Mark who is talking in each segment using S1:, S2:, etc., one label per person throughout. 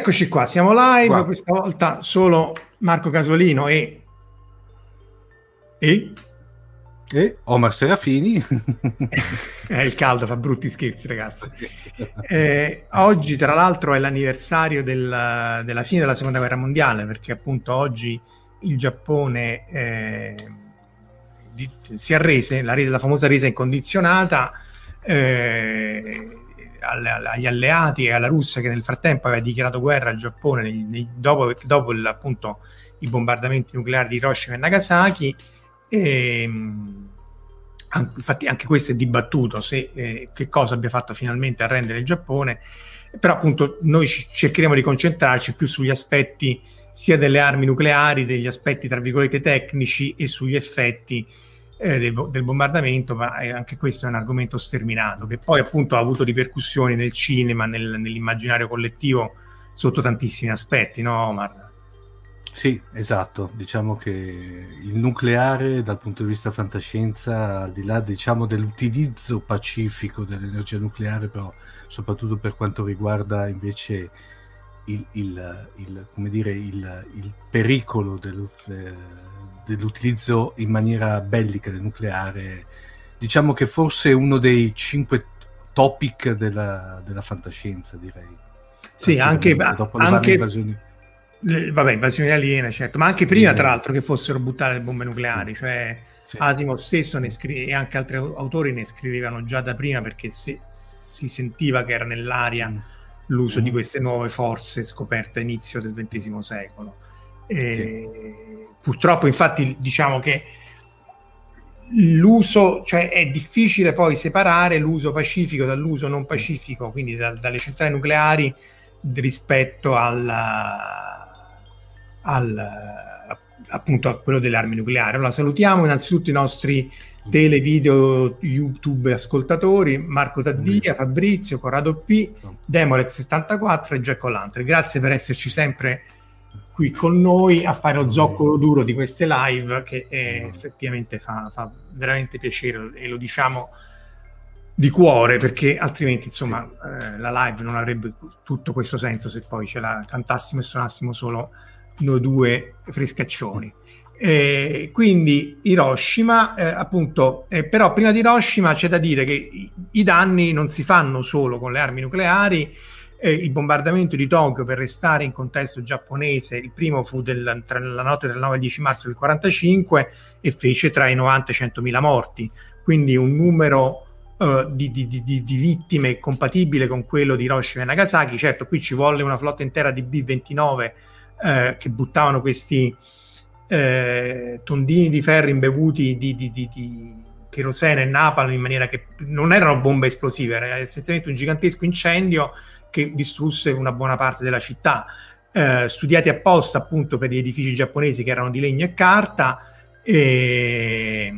S1: Eccoci qua, siamo live,
S2: Qua.
S1: questa volta solo Marco Casolino e... E?
S2: E Omar Serafini.
S1: Eh, il caldo fa brutti scherzi ragazzi. Eh, oggi tra l'altro è l'anniversario del- della fine della seconda guerra mondiale perché appunto oggi il Giappone eh, di- si arrese, la, la famosa resa incondizionata eh, agli alleati e alla Russia che nel frattempo aveva dichiarato guerra al Giappone nei- nei- dopo, dopo il- appunto i bombardamenti nucleari di Hiroshima e Nagasaki. E, an- infatti anche questo è dibattuto se eh, che cosa abbia fatto finalmente arrendere il Giappone però appunto noi cercheremo di concentrarci più sugli aspetti sia delle armi nucleari, degli aspetti tra virgolette tecnici e sugli effetti eh, del, del bombardamento, ma eh, anche questo è un argomento sterminato che poi appunto ha avuto ripercussioni nel cinema, nel- nell'immaginario collettivo sotto tantissimi aspetti, no Omar?
S2: Sì, esatto. Diciamo che il nucleare, dal punto di vista fantascienza, al di là diciamo, dell'utilizzo pacifico dell'energia nucleare, però soprattutto per quanto riguarda invece il, il- il- dire, il- pericolo dello- eh, dell'utilizzo in maniera bellica del nucleare, diciamo che forse è uno dei cinque topic della, della fantascienza, direi.
S1: Sì, anche,
S2: dopo le
S1: anche
S2: invasioni.
S1: le- vabbè, invasioni aliene, certo, ma anche prima tra l'altro che fossero buttate le bombe nucleari, cioè
S2: Sì.
S1: Asimov stesso ne scri- e anche altri au- autori ne scrivevano già da prima perché se- si sentiva che era nell'aria
S2: Mm.
S1: l'uso
S2: Mm.
S1: di queste nuove forze scoperte a inizio del XX secolo. E Purtroppo, infatti, diciamo che l'uso, cioè è difficile poi separare l'uso pacifico dall'uso non pacifico, quindi da- dalle centrali nucleari rispetto alla, al appunto a quello delle armi nucleari. Allora salutiamo innanzitutto i nostri tele, video, YouTube ascoltatori, Marco Taddia, Fabrizio, Corrado P, Demolet74 e Jack O'Lantern. Grazie per esserci sempre qui con noi a fare lo zoccolo duro di queste live che eh, effettivamente fa, fa veramente piacere e lo diciamo di cuore perché altrimenti insomma eh, la live non avrebbe tutto questo senso se poi ce la cantassimo e suonassimo solo noi due frescaccioni. Eh, quindi Hiroshima, eh, appunto, eh, però prima di Hiroshima c'è da dire che i, i danni non si fanno solo con le armi nucleari, eh, il bombardamento di Tokyo per restare in contesto giapponese, il primo fu del, tra la notte del 9 al 10 marzo del 45 e fece tra i 90 e i 100.000 morti, quindi un numero eh, di, di- di- di- vittime compatibile con quello di Hiroshima e Nagasaki. Certo, qui ci volle una flotta intera di B-29 eh, che buttavano questi eh, tondini di ferro imbevuti di cherosene e napalm in maniera che non erano bombe esplosive, era essenzialmente un gigantesco incendio che distrusse una buona parte della città. Eh, studiati apposta appunto per gli edifici giapponesi che erano di legno e carta e,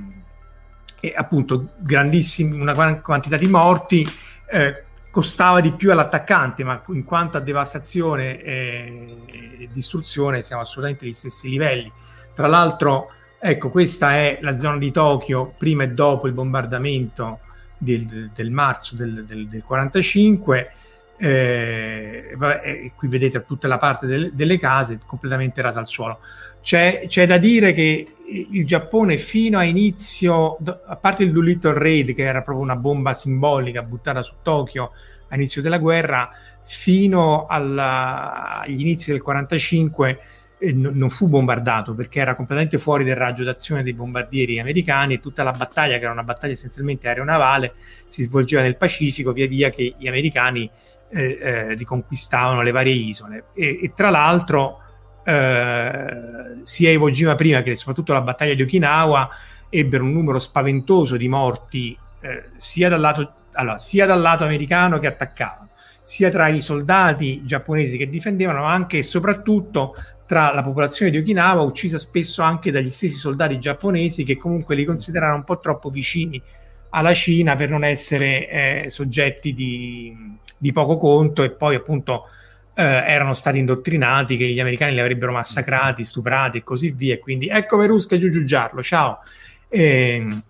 S1: e appunto grandissimi, una quantità di morti. eh, costava di più all'attaccante, ma in quanto a devastazione e, distruzione siamo assolutamente agli stessi livelli. Tra l'altro, ecco, questa è la zona di Tokyo prima e dopo il bombardamento del, del- del marzo del, del, del 45. Eh, vabbè, e qui vedete tutta la parte del- delle case completamente rasa al suolo. C'è, c'è da dire che il Giappone fino a inizio, a parte il Doolittle Raid che era proprio una bomba simbolica buttata su Tokyo a inizio della guerra, fino alla- agli inizi del 45 eh, n- non fu bombardato perché era completamente fuori del raggio d'azione dei bombardieri americani e tutta la battaglia, che era una battaglia essenzialmente aeronavale, si svolgeva nel Pacifico via via che gli americani eh, eh, riconquistavano le varie isole. E, e tra l'altro eh, sia Iwo Jima prima che soprattutto la battaglia di Okinawa ebbero un numero spaventoso di morti eh, sia, dal lato, allora, sia dal lato americano che attaccavano, sia tra i soldati giapponesi che difendevano, anche e soprattutto tra la popolazione di Okinawa, uccisa spesso anche dagli stessi soldati giapponesi che comunque li consideravano un po' troppo vicini alla Cina per non essere eh, soggetti di, di, poco conto e poi appunto eh, erano stati indottrinati che gli americani li avrebbero massacrati, stuprati e così via. E quindi ecco Verusca giugiarlo, ciao. E, ehm,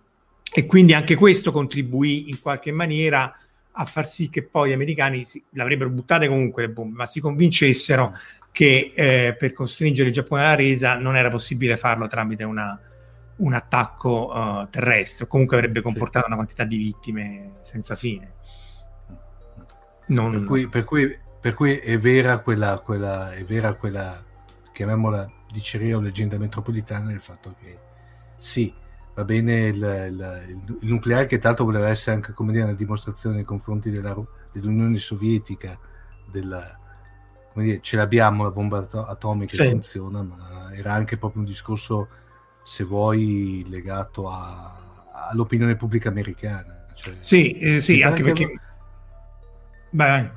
S1: e quindi anche questo contribuì in qualche maniera a far sì che poi gli americani si, l'avrebbero buttate comunque le bombe, ma si convincessero che eh, per costringere il Giappone alla resa non era possibile farlo tramite una, un attacco uh, terrestre, o comunque avrebbe comportato sì. una quantità di vittime senza fine.
S2: Non... Per, cui, per, cui, per, cui, è vera quella, quella, è vera quella chiamiamola diceria o leggenda metropolitana del fatto che sì, va bene il, il, il, nucleare che tanto voleva essere anche come dire una dimostrazione nei confronti della, dell'Unione Sovietica della, come dire, ce l'abbiamo la bomba atomica che sì. funziona ma era anche proprio un discorso se vuoi legato a, all'opinione pubblica americana cioè,
S1: sì, eh, sì anche perché avevano,
S2: Beh.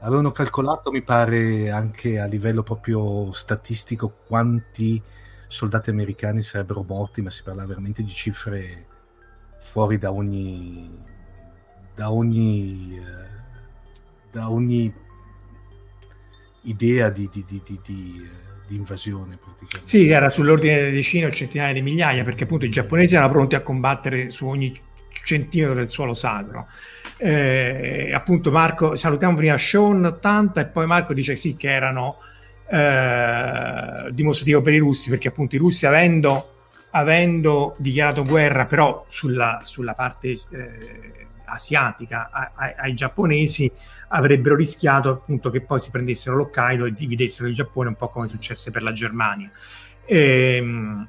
S2: avevano calcolato mi pare anche a livello proprio statistico quanti soldati americani sarebbero morti, ma si parla veramente di cifre fuori da ogni da ogni eh, da ogni idea di, di, di, di, di invasione praticamente.
S1: Sì, era sull'ordine di decine o centinaia di migliaia, perché appunto i giapponesi erano pronti a combattere su ogni centimetro del suolo sacro. Eh, appunto Marco, salutiamo prima Sean 80 e poi Marco dice sì che erano eh, dimostrativo per i russi, perché appunto i russi avendo, avendo dichiarato guerra però sulla, sulla parte eh, asiatica a, ai giapponesi, avrebbero rischiato appunto che poi si prendessero l'Hokkaido e dividessero il Giappone un po' come successe per la Germania. Ehm,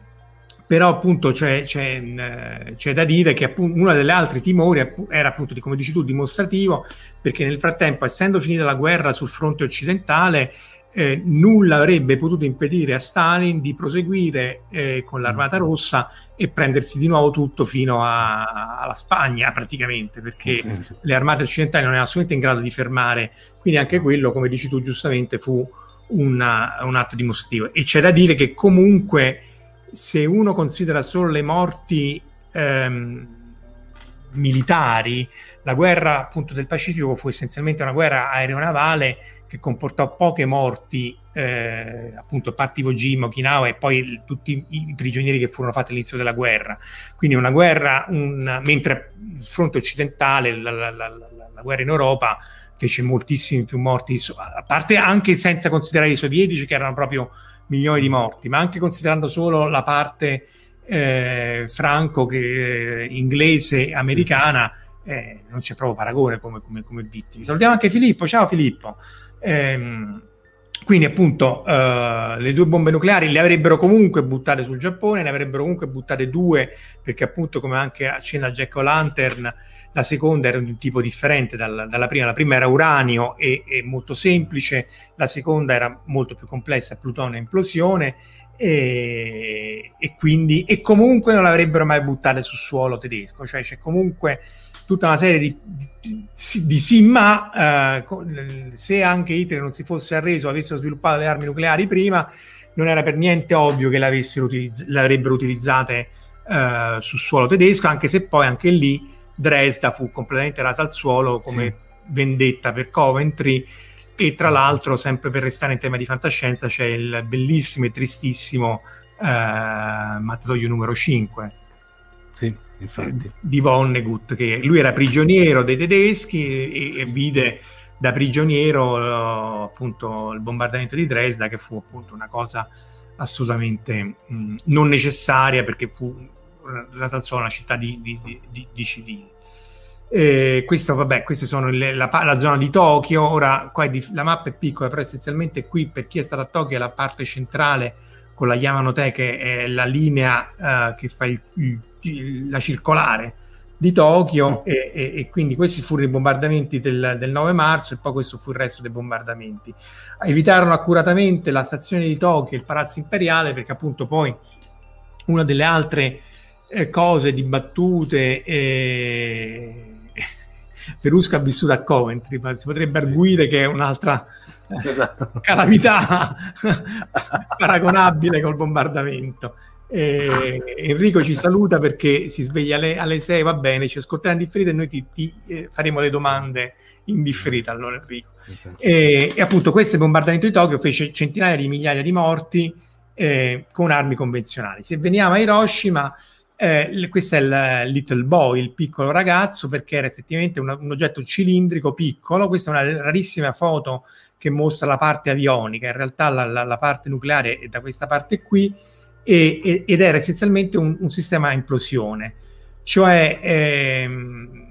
S1: però appunto c'è, c'è, eh, c'è, da dire che appunto, uno degli altri timori era appunto, come dici tu, dimostrativo, perché nel frattempo, essendo finita la guerra sul fronte occidentale, eh, nulla avrebbe potuto impedire a Stalin di proseguire eh, con l'Armata mm. Rossa e prendersi di nuovo tutto fino a, alla Spagna praticamente, perché okay. le armate occidentali non erano assolutamente in grado di fermare, quindi anche quello, come dici tu giustamente, fu una, un atto dimostrativo. E c'è da dire che comunque se uno considera solo le morti ehm, militari, la guerra appunto del Pacifico fu essenzialmente una guerra aeronavale che comportò poche morti, eh, appunto parti Iwo Jima, Okinawa e poi tutti i prigionieri che furono fatti all'inizio della guerra. Quindi una guerra, un, mentre il fronte occidentale, la, la, la, la, guerra in Europa, fece moltissimi più morti, a parte anche senza considerare i sovietici che erano proprio milioni di morti, ma anche considerando solo la parte eh, franco che, eh, inglese americana, eh, non c'è proprio paragone come, come, come vittime. Salutiamo anche Filippo, ciao Filippo. Ehm, quindi appunto uh, le due bombe nucleari le avrebbero comunque buttate sul Giappone, ne avrebbero comunque buttate due perché appunto come anche accenna Jack O'Lantern la seconda era di un tipo differente dal, dalla prima, la prima era uranio e, e, molto semplice, la seconda era molto più complessa, plutonio e implosione e, e quindi e comunque non l'avrebbero mai buttate sul suolo tedesco, cioè c'è comunque tutta una serie di, di, di sì, ma eh, se anche Hitler non si fosse arreso, avessero sviluppato le armi nucleari prima, non era per niente ovvio che utilizz- le avrebbero utilizzate eh, sul suolo tedesco, anche se poi anche lì Dresda fu completamente rasa al suolo come sì. vendetta per Coventry. E tra l'altro, sempre per restare in tema di fantascienza, c'è il bellissimo e tristissimo eh, Mattatoio numero 5.
S2: Sì Infatti.
S1: di Vonnegut, che lui era prigioniero dei tedeschi e, e vide da prigioniero appunto il bombardamento di Dresda, che fu appunto una cosa assolutamente mh, non necessaria perché fu suolo una città di, di, di, di civili. Eh, questo, vabbè, queste sono le, la, la, zona di Tokyo. Ora, qua di, la mappa è piccola, però essenzialmente qui per chi è stato a Tokyo è la parte centrale con la Yamanote, che è la linea uh, che fa il, il, la circolare di Tokyo. E, e, e, quindi questi furono i bombardamenti del, del, 9 marzo, e poi questo fu il resto dei bombardamenti. Evitarono accuratamente la stazione di Tokyo e il palazzo imperiale, perché appunto poi una delle altre eh, cose dibattute. Eh, Perusca ha vissuto a Coventry, ma si potrebbe arguire che è un'altra esatto. calamità paragonabile col bombardamento. Eh, Enrico ci saluta perché si sveglia alle, alle 6, va bene, ci ascolterà in differita e noi ti, ti eh, faremo le domande in differita allora Enrico. Esatto. E, e, appunto questo bombardamento di Tokyo fece centinaia di migliaia di morti eh, con armi convenzionali. Se veniamo a Hiroshima eh, questo è il Little Boy, il piccolo ragazzo, perché era effettivamente un, un, oggetto cilindrico piccolo. Questa è una rarissima foto che mostra la parte avionica, in realtà la, la, la parte nucleare è da questa parte qui, e, e, ed era essenzialmente un, un sistema a implosione. Cioè, ehm,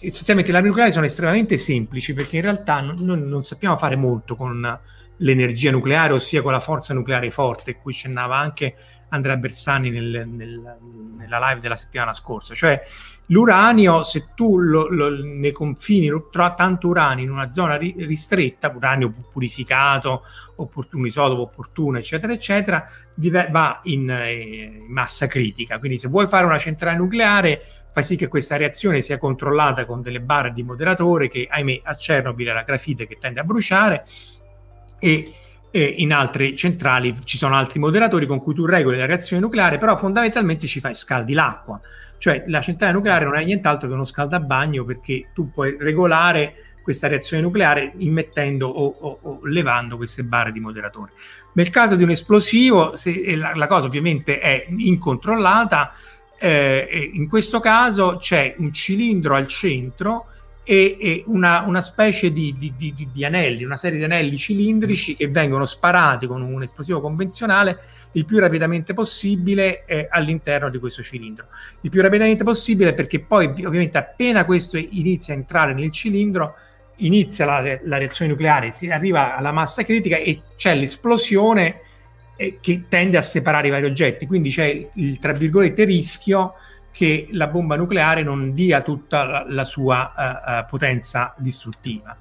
S1: essenzialmente le armi nucleari sono estremamente semplici perché in realtà non, non, non sappiamo fare molto con l'energia nucleare, ossia con la forza nucleare forte, cui accennava anche Andrea Bersani nel, nel, nella live della settimana scorsa. Cioè, l'uranio, se tu lo, lo, nei confini trovi tanto uranio in una zona ri, ristretta, uranio purificato, opport- un isotopo opportuno, eccetera, eccetera, va in, eh, in massa critica. Quindi, se vuoi fare una centrale nucleare, fai sì che questa reazione sia controllata con delle barre di moderatore che, ahimè, a Chernobyl è la grafite che tende a bruciare e e in altre centrali ci sono altri moderatori con cui tu regoli la reazione nucleare, però fondamentalmente ci fai scaldi l'acqua. Cioè la centrale nucleare non è nient'altro che uno scaldabagno perché tu puoi regolare questa reazione nucleare immettendo o, o, o levando queste barre di moderatore. Nel caso di un esplosivo, se la, la cosa ovviamente è incontrollata, eh, in questo caso c'è un cilindro al centro e, e una, una, specie di, di, di, di, anelli, una serie di anelli cilindrici che vengono sparati con un esplosivo convenzionale il più rapidamente possibile eh, all'interno di questo cilindro. Il più rapidamente possibile perché poi ovviamente appena questo inizia a entrare nel cilindro inizia la, la reazione nucleare, si arriva alla massa critica e c'è l'esplosione eh, che tende a separare i vari oggetti, quindi c'è il tra virgolette rischio che la bomba nucleare non dia tutta la, la sua uh, potenza distruttiva.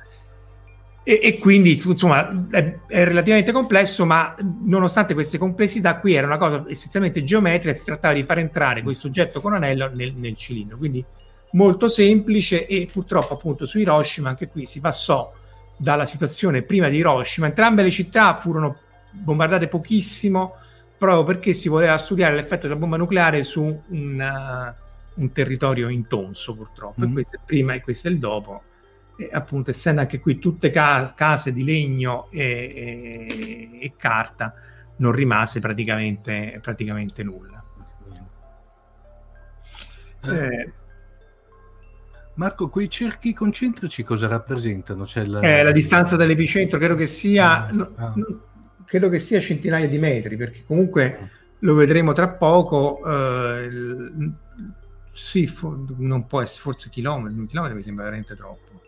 S1: E, e, quindi insomma è, è, relativamente complesso, ma nonostante queste complessità, qui era una cosa essenzialmente geometrica, si trattava di far entrare questo oggetto con anello nel, nel cilindro, quindi molto semplice e purtroppo appunto su Hiroshima anche qui si passò dalla situazione prima di Hiroshima, entrambe le città furono bombardate pochissimo, proprio perché si voleva studiare l'effetto della bomba nucleare su un, uh, un territorio intonso purtroppo, mm-hmm. questo è il prima e questo è il dopo. E appunto, essendo anche qui tutte ca- case di legno e, e, e carta, non rimase praticamente, praticamente nulla.
S2: Eh. Eh, Marco, quei cerchi concentrici cosa rappresentano? Cioè
S1: la... Eh, la distanza dall'epicentro credo che sia... Ah, ah credo che sia centinaia di metri, perché comunque lo vedremo tra poco. Eh, sì, for- non può essere forse chilometri, un chilometro mi sembra veramente troppo.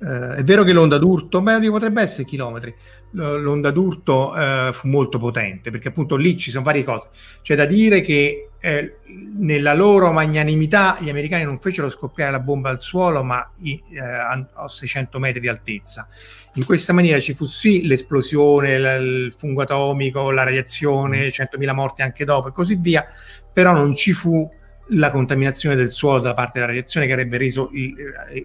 S1: Eh, è vero che l'onda d'urto, beh, potrebbe essere chilometri. L'onda d'urto eh, fu molto potente perché appunto lì ci sono varie cose. C'è da dire che eh, nella loro magnanimità gli americani non fecero scoppiare la bomba al suolo, ma i, eh, a 600 metri di altezza in questa maniera ci fu sì l'esplosione, il fungo atomico, la radiazione, 100.000 mm. morti anche dopo e così via, però non ci fu la contaminazione del suolo da parte della radiazione che avrebbe reso il,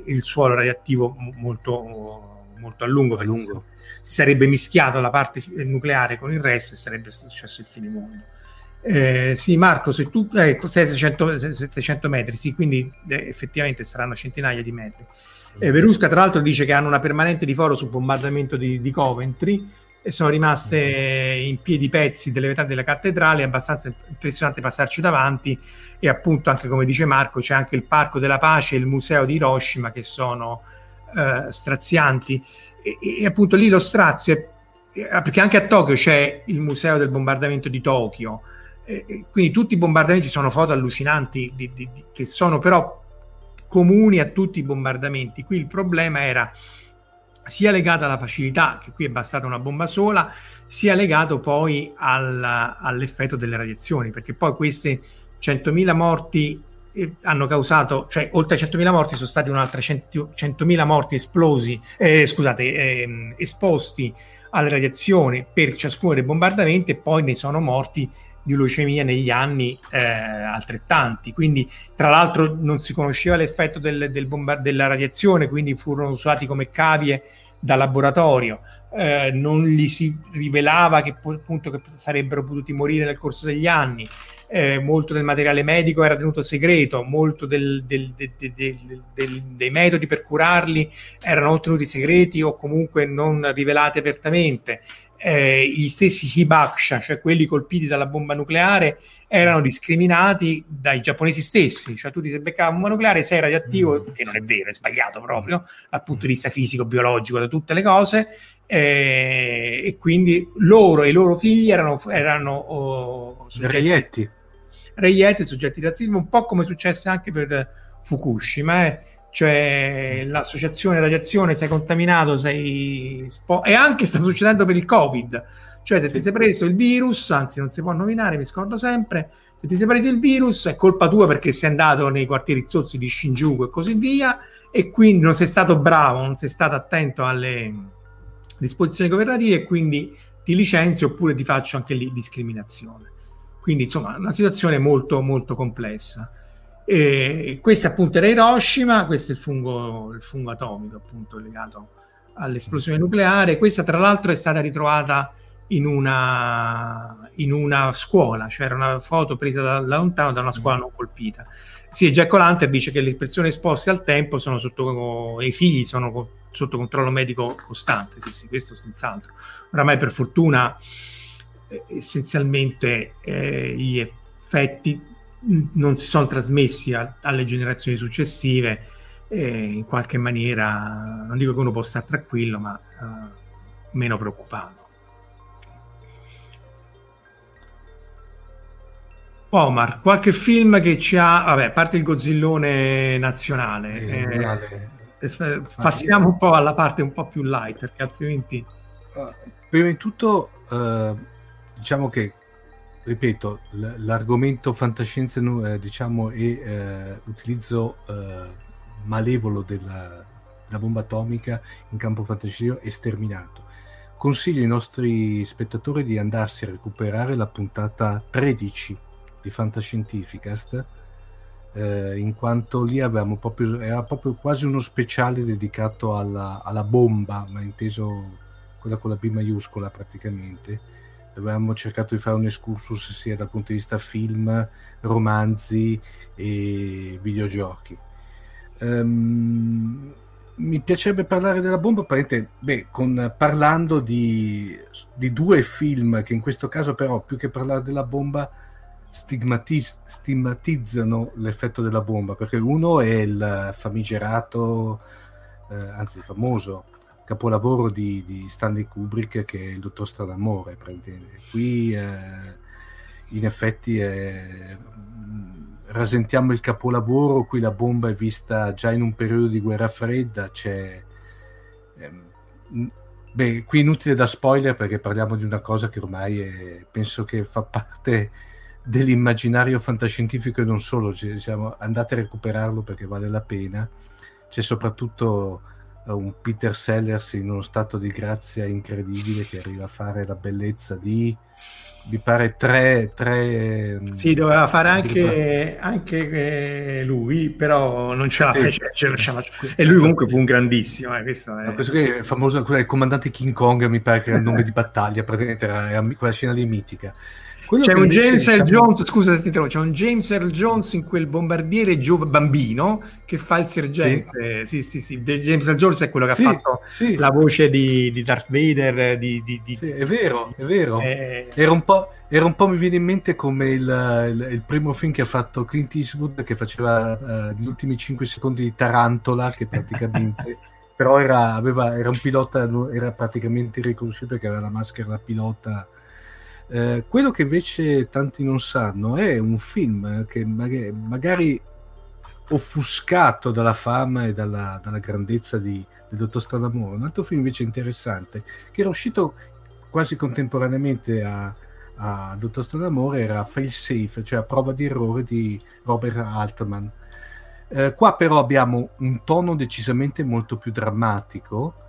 S1: il suolo radioattivo molto, molto a lungo. A lungo. Si sarebbe mischiato la parte nucleare con il resto e sarebbe successo il finimondo. Eh, sì, Marco, se tu eh, 600, 700 metri, sì, quindi eh, effettivamente saranno centinaia di metri. Eh, Verusca, tra l'altro, dice che hanno una permanente di foro sul bombardamento di, di Coventry e sono rimaste in piedi pezzi delle vetrate della cattedrale, è abbastanza impressionante passarci davanti e appunto anche come dice Marco c'è anche il Parco della Pace e il Museo di Hiroshima che sono eh, strazianti. E, e, appunto lì lo strazio è, perché anche a Tokyo c'è il Museo del bombardamento di Tokyo e, quindi tutti i bombardamenti sono foto allucinanti di, di, di, che sono però comuni a tutti i bombardamenti. Qui il problema era sia legato alla facilità, che qui è bastata una bomba sola, sia legato poi al, all'effetto delle radiazioni, perché poi queste 100.000 morti eh, hanno causato, cioè oltre a 100.000 morti sono stati un'altra 100, 100.000 morti esplosi, eh, scusate, eh, esposti alle radiazioni per ciascuno dei bombardamenti e poi ne sono morti di leucemia negli anni eh, altrettanti. Quindi, tra l'altro, non si conosceva l'effetto del, del bombard- della radiazione, quindi furono usati come cavie da laboratorio. Eh, non gli si rivelava che, appunto, che sarebbero potuti morire nel corso degli anni. Eh, molto del materiale medico era tenuto segreto, molto del, del, dei metodi per curarli erano tenuti segreti o comunque non rivelati apertamente eh, gli stessi Hibakusha, cioè quelli colpiti dalla bomba nucleare, erano discriminati dai giapponesi stessi, cioè tu ti sei beccato bomba nucleare, sei radioattivo, mm. che non è vero, è sbagliato proprio dal punto di vista fisico, biologico, da tutte le cose, eh, e quindi loro e i loro figli erano, erano oh,
S2: soggetti, reietti.
S1: reietti, soggetti di razzismo, un po' come successe anche per Fukushima. Eh cioè l'associazione radiazione sei contaminato, sei spo- e anche sta succedendo per il Covid. Cioè, se ti sei preso il virus, anzi, non si può nominare, mi scordo sempre. Se ti sei preso il virus è colpa tua perché sei andato nei quartieri zozzi di Shinjuku e così via, e quindi non sei stato bravo, non sei stato attento alle disposizioni governative e quindi ti licenzio oppure ti faccio anche lì discriminazione. Quindi, insomma, una situazione molto, molto complessa. E questo appunto era Hiroshima, questo è il fungo, il fungo atomico appunto legato all'esplosione nucleare. Questa tra l'altro è stata ritrovata in una, in una scuola, cioè era una foto presa da, da lontano da una scuola non colpita. Sì, Jack O'Lantern dice che le persone esposte al tempo sono sotto, e i figli sono sotto controllo medico costante, sì, sì, questo senz'altro. Oramai per fortuna eh, essenzialmente eh, gli effetti non si sono trasmessi a, alle generazioni successive e in qualche maniera non dico che uno può stare tranquillo ma uh, meno preoccupato. Omar, qualche film che ci ha, vabbè, a parte il Godzillone nazionale, eh, eh, passiamo un po' alla parte un po' più light, perché altrimenti...
S2: Uh, prima di tutto, uh, diciamo che ripeto, l'argomento fantascienza eh, diciamo, e eh, utilizzo eh, malevolo della, della, bomba atomica in campo fantascienza è sterminato. Consiglio ai nostri spettatori di andarsi a recuperare la puntata 13 di Fantascientificast, eh, in quanto lì avevamo proprio, era proprio quasi uno speciale dedicato alla, alla bomba, ma inteso quella con la B maiuscola praticamente avevamo cercato di fare un excursus sia dal punto di vista film, romanzi e videogiochi. Um, mi piacerebbe parlare della bomba, beh, con, parlando di, di, due film che in questo caso però più che parlare della bomba stigmatiz- stigmatizzano l'effetto della bomba, perché uno è il famigerato, eh, anzi famoso capolavoro di, di, Stanley Kubrick che è il Dottor Stradamore. Qui eh, in effetti è, rasentiamo il capolavoro, qui la bomba è vista già in un periodo di guerra fredda, c'è... Eh, beh, qui inutile da spoiler perché parliamo di una cosa che ormai è, penso che fa parte dell'immaginario fantascientifico e non solo, diciamo, andate a recuperarlo perché vale la pena. C'è soprattutto un Peter Sellers in uno stato di grazia incredibile che arriva a fare la bellezza di mi pare tre, tre
S1: mm, sì doveva fare anche, anche eh, lui però non ce la sì. fece ce la e lui comunque fu un grandissimo eh, questo, è...
S2: questo è famoso il comandante King Kong mi pare che era il nome di battaglia praticamente era, era quella scena lì mitica
S1: quello c'è un James Earl diciamo... Jones, scusa se ti trovo, c'è un James Earl Jones in quel bombardiere giove bambino che fa il sergente. Sì, sì, sì. sì. James Earl Jones è quello che sì, ha fatto sì. la voce di, di Darth Vader. Di, di, di...
S2: Sì, è vero, è vero. Eh... Era, un era, un po', mi viene in mente come il, il, il, primo film che ha fatto Clint Eastwood che faceva uh, gli ultimi 5 secondi di Tarantola, che praticamente... però era, aveva, era un pilota, era praticamente irriconoscibile perché aveva la maschera da pilota eh, quello che invece tanti non sanno è un film che magari, magari offuscato dalla fama e dalla, dalla grandezza di, del Dottor Stranamore. Un altro film invece interessante, che era uscito quasi contemporaneamente a, a Dottor Stranamore, era Fail Safe, cioè a prova di errore di Robert Altman. Eh, qua però abbiamo un tono decisamente molto più drammatico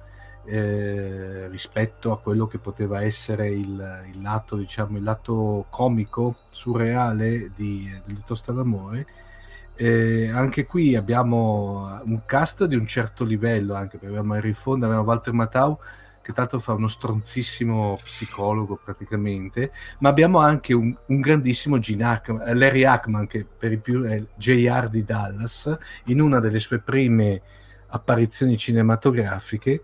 S2: eh, rispetto a quello che poteva essere il, il, lato, diciamo, il lato comico, surreale di, del Dottor Stranamore eh, anche qui abbiamo un cast di un certo livello, anche perché abbiamo Henry Fonda, abbiamo Walter Matthau, che tanto fa uno stronzissimo psicologo praticamente, ma abbiamo anche un, un grandissimo Gene Hackman, eh, Larry Hackman, che per i più è JR di Dallas, in una delle sue prime apparizioni cinematografiche,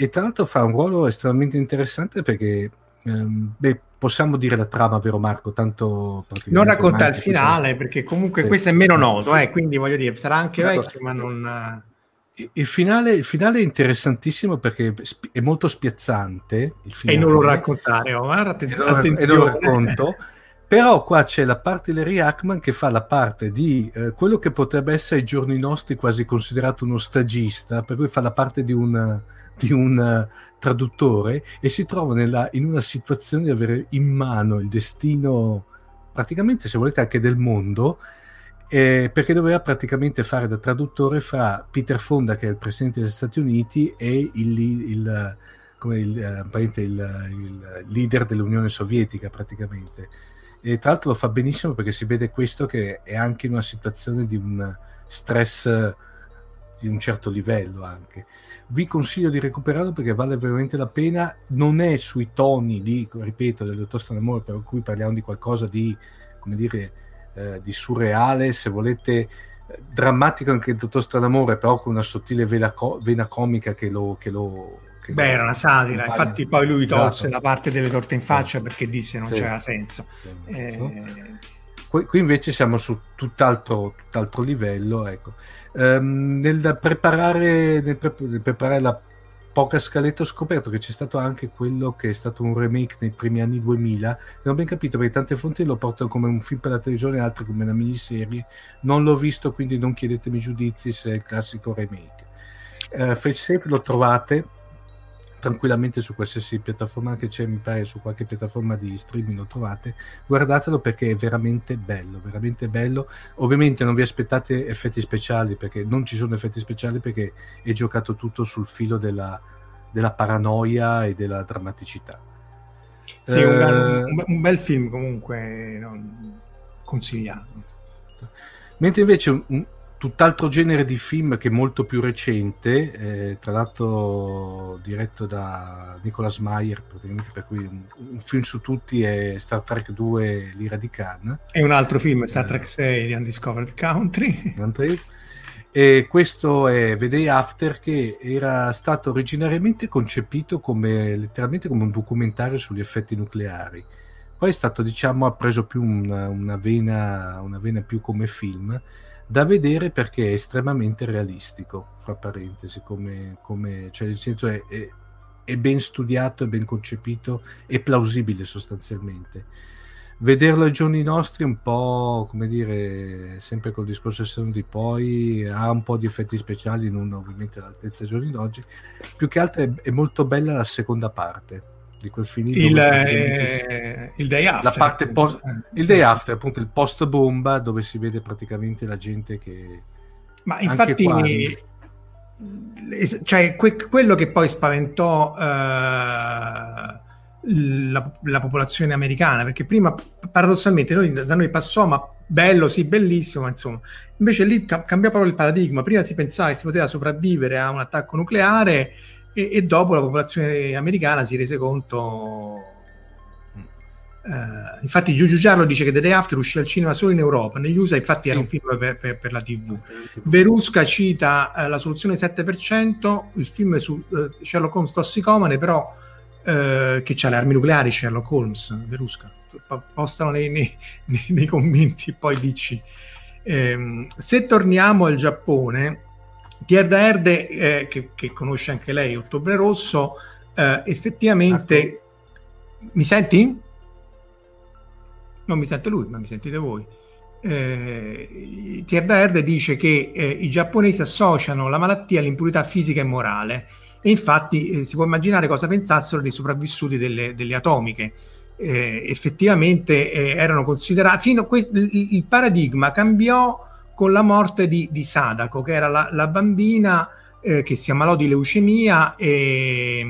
S2: e tra l'altro fa un ruolo estremamente interessante perché, ehm, beh, possiamo dire la trama, vero Marco? Tanto
S1: non racconta il finale, perché comunque sì. questo è meno noto, eh, quindi voglio dire, sarà anche vecchio, ecco, ma non...
S2: Il finale, il finale, è interessantissimo perché è molto spiazzante.
S1: e non lo raccontare, Omar,
S2: attenzione. E non lo racconto. Però qua c'è la parte di Larry Hackman che fa la parte di eh, quello che potrebbe essere ai giorni nostri quasi considerato uno stagista, per cui fa la parte di un, di un traduttore e si trova nella, in una situazione di avere in mano il destino, praticamente se volete anche del mondo, eh, perché doveva praticamente fare da traduttore fra Peter Fonda, che è il presidente degli Stati Uniti, e il, il, eh, il, il leader dell'Unione Sovietica praticamente. E tra l'altro lo fa benissimo perché si vede questo che è anche in una situazione di un stress di un certo livello anche vi consiglio di recuperarlo perché vale veramente la pena. Non è sui toni di, ripeto, del dottor Stranamore, per cui parliamo di qualcosa di, come dire, eh, di surreale, se volete, eh, drammatico anche il dottor Stranamore, però con una sottile vena, co- vena comica che lo, che lo
S1: che Beh, era una satira, infatti poi lui tolse esatto. la parte delle torte in faccia sì. perché disse non sì. c'era senso. Sì. Eh...
S2: Qui, qui, invece siamo su tutt'altro, tutt'altro livello. Ecco. Um, nel, preparare, nel, pre- nel, preparare, la poca scaletta ho scoperto che c'è stato anche quello che è stato un remake nei primi anni 2000 non ho ben capito perché tante fonti lo portano come un film per la televisione e altre come una miniserie non l'ho visto quindi non chiedetemi giudizi se è il classico remake uh, Face Safe lo trovate tranquillamente su qualsiasi piattaforma che c'è, mi pare su qualche piattaforma di streaming lo trovate, guardatelo perché è veramente bello, veramente bello. Ovviamente non vi aspettate effetti speciali perché non ci sono effetti speciali perché è giocato tutto sul filo della, della paranoia e della drammaticità.
S1: Sì, eh, un, bel, un, bel film comunque non... consigliato.
S2: Mentre invece un, tutt'altro genere di film che è molto più recente, eh, tra l'altro diretto da Nicolas Meyer, praticamente per cui un, un, film su tutti è Star Trek 2 L'ira di Khan.
S1: E un altro film, Star Trek 6 di Undiscovered Country.
S2: E questo è The Day After che era stato originariamente concepito come letteralmente come un documentario sugli effetti nucleari. Poi è stato, diciamo, ha preso più una, una, vena, una vena più come film da vedere perché è estremamente realistico, fra parentesi, come, come cioè nel senso è, è, è, ben studiato, è ben concepito, è plausibile sostanzialmente. Vederlo ai giorni nostri un po', come dire, sempre col discorso esterno di poi, ha un po' di effetti speciali, non ovviamente all'altezza dei giorni d'oggi, più che altro è, è molto bella la seconda parte, di quel finito
S1: il, eh, il day after.
S2: la parte post, eh, il day after appunto il post bomba dove si vede praticamente la gente che
S1: ma infatti quando... cioè que- quello che poi spaventò uh, la, la, popolazione americana perché prima paradossalmente noi, da noi passò ma bello sì bellissimo ma insomma invece lì ca- cambiò proprio il paradigma. Prima si pensava che si poteva sopravvivere a un attacco nucleare e, e dopo la popolazione americana si rese conto Uh, infatti Giugiu Giallo dice che The Day After uscì al cinema solo in Europa, negli USA infatti sì. era un film per, per, per la TV. Verusca cita uh, la soluzione 7%, il film su uh, Sherlock Holmes tossicomane, però che ha le armi nucleari Sherlock Holmes, Verusca, postano nei, nei, nei, nei commenti poi dici. Um, se torniamo al Giappone, Pierre Erde, eh, che, che, conosce anche lei, Ottobre Rosso, eh, effettivamente... Ecco. Mi senti? Non mi sente lui, ma mi sentite voi. eh, Thierry dice che eh, i giapponesi associano la malattia all'impurità fisica e morale e infatti eh, si può immaginare cosa pensassero dei sopravvissuti delle, delle atomiche. Eh, effettivamente eh, erano considerati, fino a que- il, paradigma cambiò con la morte di, di Sadako, che era la, la bambina eh, che si ammalò di leucemia e,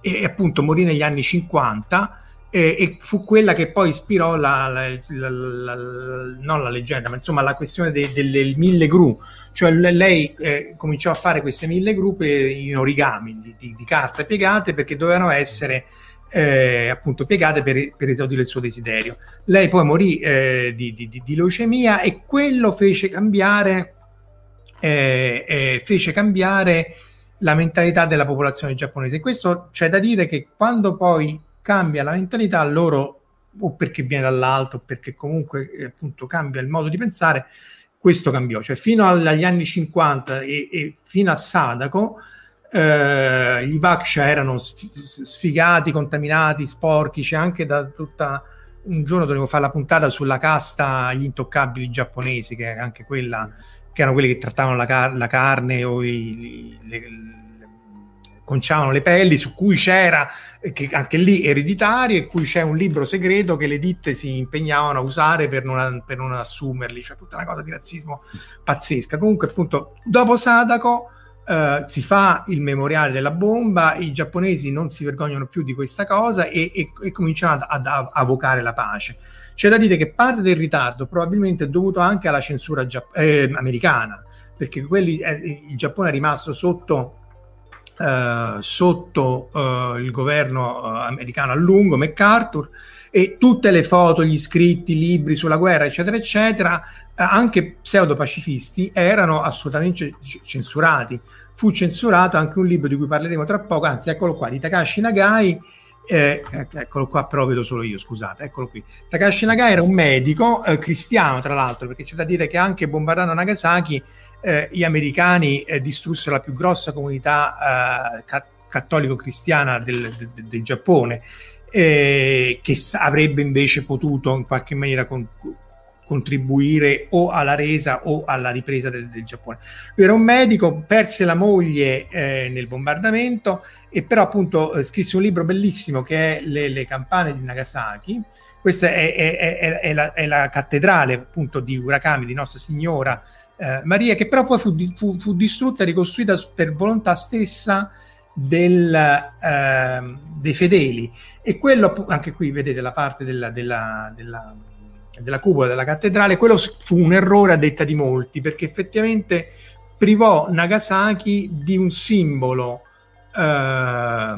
S1: e appunto morì negli anni 50 eh, e fu quella che poi ispirò la, la, la, non la leggenda, ma insomma la questione de, delle mille gru, cioè lei eh, cominciò a fare queste mille gru in origami di, di, di carte piegate perché dovevano essere eh, appunto piegate per, per, esaudire il suo desiderio. Lei poi morì eh, di, di, leucemia e quello fece cambiare, eh, eh, fece cambiare la mentalità della popolazione giapponese. Questo c'è da dire che quando poi cambia la mentalità, loro o perché viene dall'alto, o perché comunque eh, appunto cambia il modo di pensare, questo cambiò. Cioè fino agli anni 50 e, e fino a Sadako, eh, gli Baksha erano sfigati, contaminati, sporchi, c'è anche da tutta... Un giorno dovevo fare la puntata sulla casta gli intoccabili giapponesi, che era anche quella, che erano quelli che trattavano la, car- la carne o i, le, conciavano le pelli, su cui c'era, eh, che anche lì ereditario, e cui c'è un libro segreto che le ditte si impegnavano a usare per non, per non assumerli, cioè tutta una cosa di razzismo pazzesca. Comunque, appunto, dopo Sadako eh, si fa il memoriale della bomba, i giapponesi non si vergognano più di questa cosa e, e, e cominciano ad, ad, avvocare la pace. C'è da dire che parte del ritardo probabilmente è dovuto anche alla censura giapp- eh, americana, perché quelli, eh, il Giappone è rimasto sotto Uh, sotto uh, il governo uh, americano a lungo, MacArthur, e tutte le foto, gli scritti, i libri sulla guerra, eccetera, eccetera, anche pseudo-pacifisti, erano assolutamente censurati. Fu censurato anche un libro di cui parleremo tra poco, anzi, eccolo qua, di Takashi Nagai. Eh, eccolo qua, però vedo solo io, scusate, eccolo qui. Takashi Nagai era un medico cristiano, tra l'altro, perché c'è da dire che anche bombardando Nagasaki eh, gli americani eh, distrussero la più grossa comunità eh, ca- cattolico-cristiana del, del, del Giappone, eh, che avrebbe invece potuto in qualche maniera con- contribuire o alla resa o alla ripresa del, del, Giappone. Lui era un medico, perse la moglie eh, nel bombardamento e però appunto eh, scrisse un libro bellissimo che è Le, le campane di Nagasaki. Questa è, è, è, è la, la, cattedrale appunto di Urakami, di Nostra Signora eh, Maria, che però poi fu, fu, fu, distrutta e ricostruita per volontà stessa del, eh, dei fedeli. E quello, anche qui vedete la parte della, della, della, della cupola della cattedrale, quello fu un errore a detta di molti, perché effettivamente privò Nagasaki di un simbolo eh,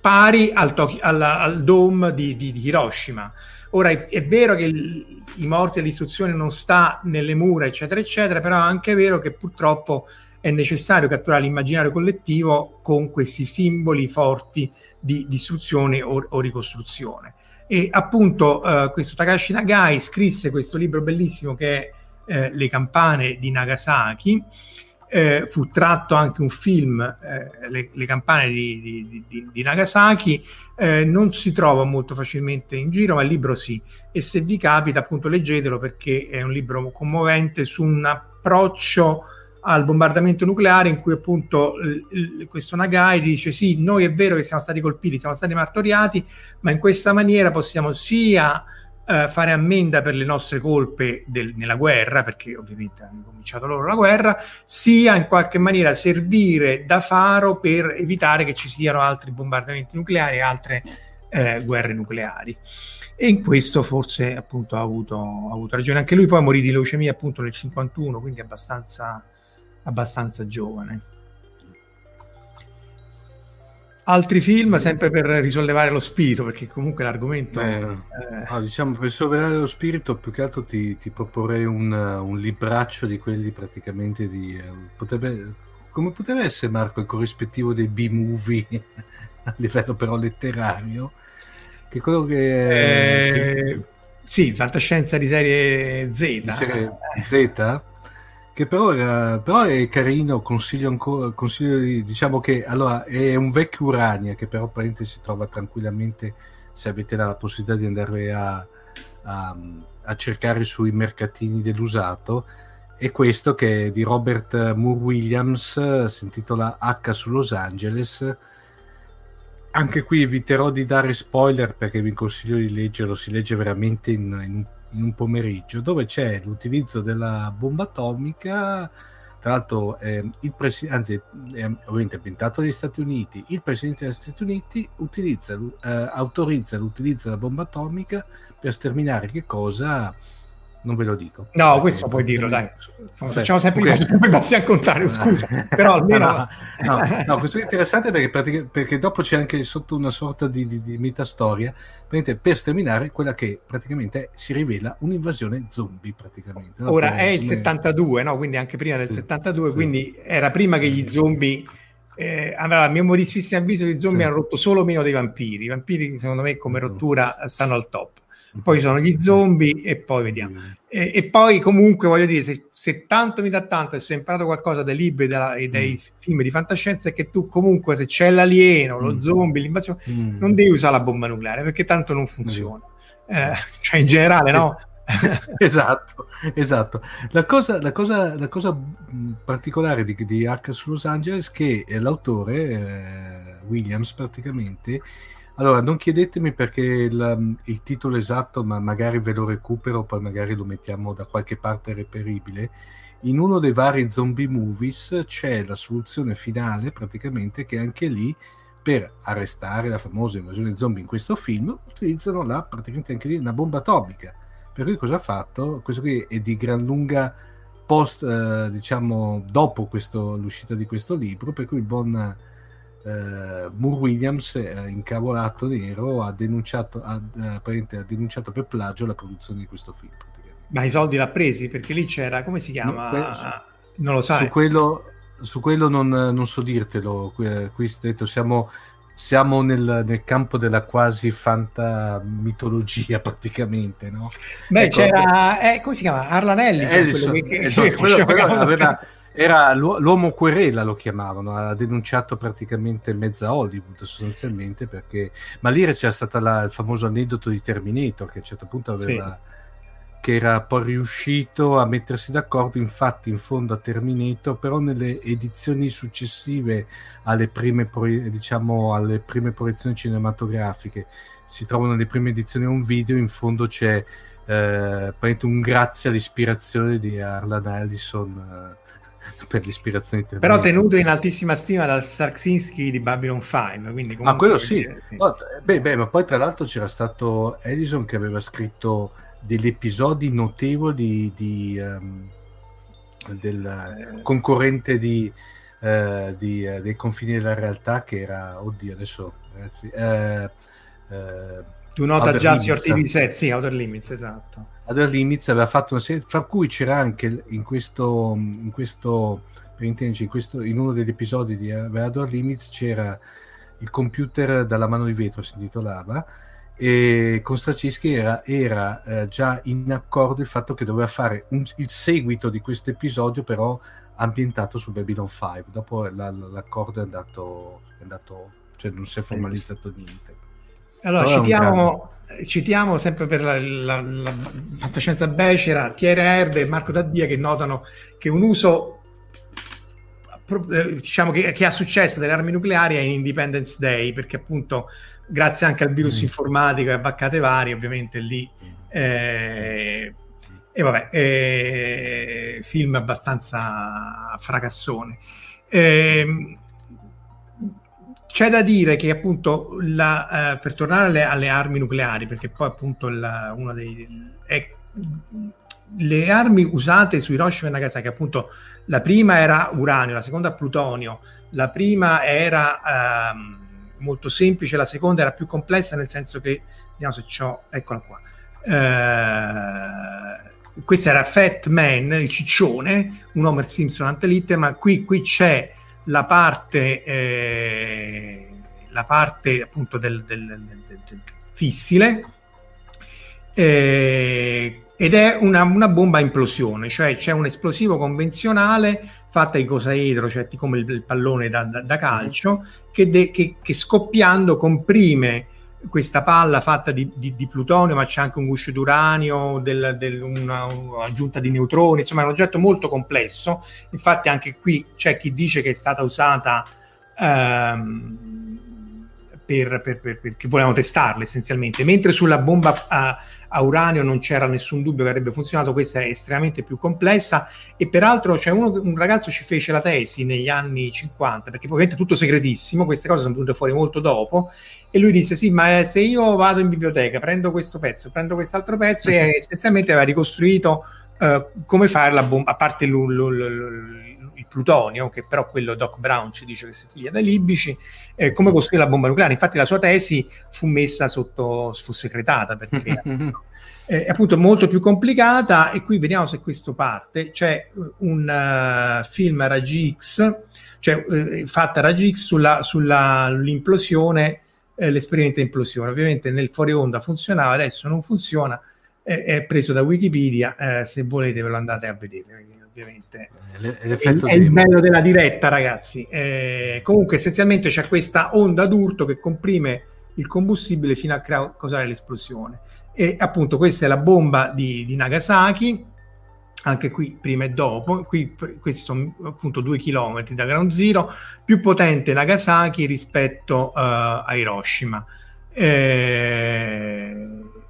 S1: pari al, al, al dome di, di, di Hiroshima. Ora è, è vero che il, i morti e l'istruzione non sta nelle mura, eccetera, eccetera, però è anche vero che purtroppo è necessario catturare l'immaginario collettivo con questi simboli forti di distruzione o, o ricostruzione. E appunto eh, questo Takashi Nagai scrisse questo libro bellissimo che è eh, Le campane di Nagasaki, eh, fu tratto anche un film, eh, le, le, campane di, di, di, di Nagasaki, eh, non si trova molto facilmente in giro, ma il libro sì. E se vi capita, appunto, leggetelo perché è un libro commovente su un approccio al bombardamento nucleare in cui appunto l- questo Nagai dice sì, noi è vero che siamo stati colpiti, siamo stati martoriati, ma in questa maniera possiamo sia eh, fare ammenda per le nostre colpe del, nella guerra, perché ovviamente hanno cominciato loro la guerra, sia in qualche maniera servire da faro per evitare che ci siano altri bombardamenti nucleari e altre eh, guerre nucleari. E in questo forse appunto ha avuto, ha avuto, ragione. Anche lui poi morì di leucemia appunto nel 51, quindi abbastanza, abbastanza giovane. Altri film, sempre per risollevare lo spirito, perché comunque l'argomento...
S2: Beh, eh... no, diciamo, per risollevare lo spirito, più che altro ti, ti proporrei un, un, libraccio di quelli praticamente di... Eh, potrebbe, come potrebbe essere, Marco, il corrispettivo dei B-movie a livello però letterario? Che quello che...
S1: Eh, che... Sì, fantascienza di serie Z.
S2: Di serie Z? Che però, era, però è carino, consiglio ancora, consiglio di, diciamo che allora è un vecchio Urania che però apparentemente si trova tranquillamente se avete la possibilità di andare a, a, a cercare sui mercatini dell'usato è questo che è di Robert Moore Williams, si intitola H su Los Angeles. Anche qui eviterò di dare spoiler perché vi consiglio di leggerlo, si legge veramente in, in, in un pomeriggio, dove c'è l'utilizzo della bomba atomica tra l'altro eh, il presi- anzi è ovviamente ambientato negli Stati Uniti il presidente degli Stati Uniti utilizza, eh, autorizza l'utilizzo della bomba atomica per sterminare che cosa non ve lo dico.
S1: No, questo puoi dirlo, dai. Facciamo sempre, okay. i passi al contrario, scusa. Però almeno...
S2: no, no, no, questo è interessante perché, perché, dopo c'è anche sotto una sorta di, di, di metastoria per sterminare quella che praticamente si rivela un'invasione zombie praticamente.
S1: No? Ora è il 72, no? Quindi anche prima del sì, 72, sì. quindi era prima che gli zombie... Eh, allora, a mio modestissimo avviso, gli zombie sì. hanno rotto solo meno dei vampiri. I vampiri, secondo me, come rottura stanno al top poi sono gli zombie e poi vediamo. E, e poi comunque voglio dire, se, se, tanto mi dà tanto e se ho imparato qualcosa dai libri e dai mm. film di fantascienza è che tu comunque se c'è l'alieno, lo mm. zombie, l'invasione, mm. non devi usare la bomba nucleare perché tanto non funziona. Eh, cioè in generale no?
S2: esatto, esatto. La cosa, la cosa, la cosa particolare di, di H su Los Angeles è che l'autore, eh, Williams praticamente, allora, non chiedetemi perché il, il, titolo esatto, ma magari ve lo recupero, poi magari lo mettiamo da qualche parte reperibile. In uno dei vari zombie movies c'è la soluzione finale, praticamente, che anche lì per arrestare la famosa invasione zombie in questo film utilizzano la, praticamente anche lì una bomba atomica. Per cui cosa ha fatto? Questo qui è di gran lunga post, eh, diciamo, dopo questo, l'uscita di questo libro, per cui il buon eh, Moore Williams, eh, incavolato nero, ha denunciato, ha, eh, ha denunciato per plagio la produzione di questo film.
S1: Ma i soldi l'ha presi perché lì c'era, come si chiama? No, su, non lo sai.
S2: Su quello, su quello non, non, so dirtelo. Qui, qui detto, siamo, siamo nel, nel, campo della quasi fanta mitologia praticamente. No?
S1: Beh, ecco, c'era, eh, come si chiama? Arlanelli.
S2: Ellison, quello che, esatto, quello, quello aveva, era l'uomo querela lo chiamavano, ha denunciato praticamente mezza Hollywood sostanzialmente perché... Ma lì c'era stato il famoso aneddoto di Terminator che a un certo punto aveva... Sì. che era poi riuscito a mettersi d'accordo infatti in fondo a Terminator però nelle edizioni successive alle prime, diciamo, alle prime proiezioni cinematografiche si trovano le prime edizioni a un video in fondo c'è eh, un grazie all'ispirazione di Arlan Ellison eh, per l'ispirazione
S1: però tenuto in altissima stima dal Sarksinski di Babylon 5 quindi
S2: ah quello sì, dire, sì. Oh, beh, beh, ma poi tra l'altro c'era stato Edison che aveva scritto degli episodi notevoli di, um, del eh. concorrente di, uh, di uh, dei confini della realtà che era oddio adesso ragazzi uh,
S1: tu nota già Your TV set sì Outer Limits esatto.
S2: Outer Limits aveva fatto una serie fra cui c'era anche in questo in questo per intenderci in, questo, in uno degli episodi di Outer Limits c'era il computer dalla mano di vetro si intitolava e con Straczynski era, era eh, già in accordo il fatto che doveva fare un, il seguito di questo episodio però ambientato su Babylon 5 dopo la, l'accordo è andato, è andato cioè non si è formalizzato niente
S1: allora, citiamo, citiamo, sempre per la, la, la fantascienza becera Thierry Herde e Marco Daddia che notano che un uso eh, diciamo che, che, ha successo delle armi nucleari è in Independence Day perché appunto grazie anche al virus mm. informatico e a baccate varie ovviamente lì eh, e vabbè eh, film abbastanza fracassone eh, c'è da dire che appunto la, eh, per tornare alle, alle, armi nucleari, perché poi appunto la, una dei... È, le armi usate su Hiroshima e Nagasaki, appunto la prima era uranio, la seconda plutonio, la prima era ehm, molto semplice, la seconda era più complessa nel senso che, vediamo se c'ho, eccola qua, eh, questa era Fat Man, il ciccione, un Homer Simpson ante ma qui, qui c'è la parte, eh, la parte appunto del, del, del, del fissile eh, ed è una, una, bomba a implosione, cioè c'è un esplosivo convenzionale fatta di cosaedro, cioè come il, il pallone da, da, da calcio, che, de, che, che, scoppiando comprime questa palla fatta di, di, di, plutonio, ma c'è anche un guscio d'uranio, del, del, una, un'aggiunta di neutroni, insomma è un oggetto molto complesso. Infatti anche qui c'è chi dice che è stata usata ehm, per, per, per, perché volevano testarla essenzialmente, mentre sulla bomba a, a, uranio non c'era nessun dubbio che avrebbe funzionato, questa è estremamente più complessa. E peraltro cioè uno, un ragazzo ci fece la tesi negli anni 50, perché ovviamente tutto segretissimo, queste cose sono venute fuori molto dopo e lui disse sì ma se io vado in biblioteca, prendo questo pezzo, prendo quest'altro pezzo e essenzialmente aveva ricostruito uh, come fare la bomba, a parte l, l, l, plutonio, che però quello Doc Brown ci dice che si figlia dai libici, eh, come costruire la bomba nucleare. Infatti la sua tesi fu messa sotto, fu segretata perché è appunto molto più complicata e qui vediamo se questo parte. C'è un uh, film raggi X, cioè uh, fatta raggi X sulla, sull'implosione, eh, l'esperimento di implosione. Ovviamente nel fuori onda funzionava, adesso non funziona, è, è preso da Wikipedia, eh, se volete ve lo andate a vedere ovviamente. Eh, è, è il bello della diretta, ragazzi. Eh, comunque, essenzialmente c'è questa onda d'urto che comprime il combustibile fino a causare l'esplosione. E appunto, questa è la bomba di, di Nagasaki. Anche qui prima e dopo, qui questi sono appunto due chilometri da Ground Zero, più potente Nagasaki rispetto uh, a Hiroshima. Eh,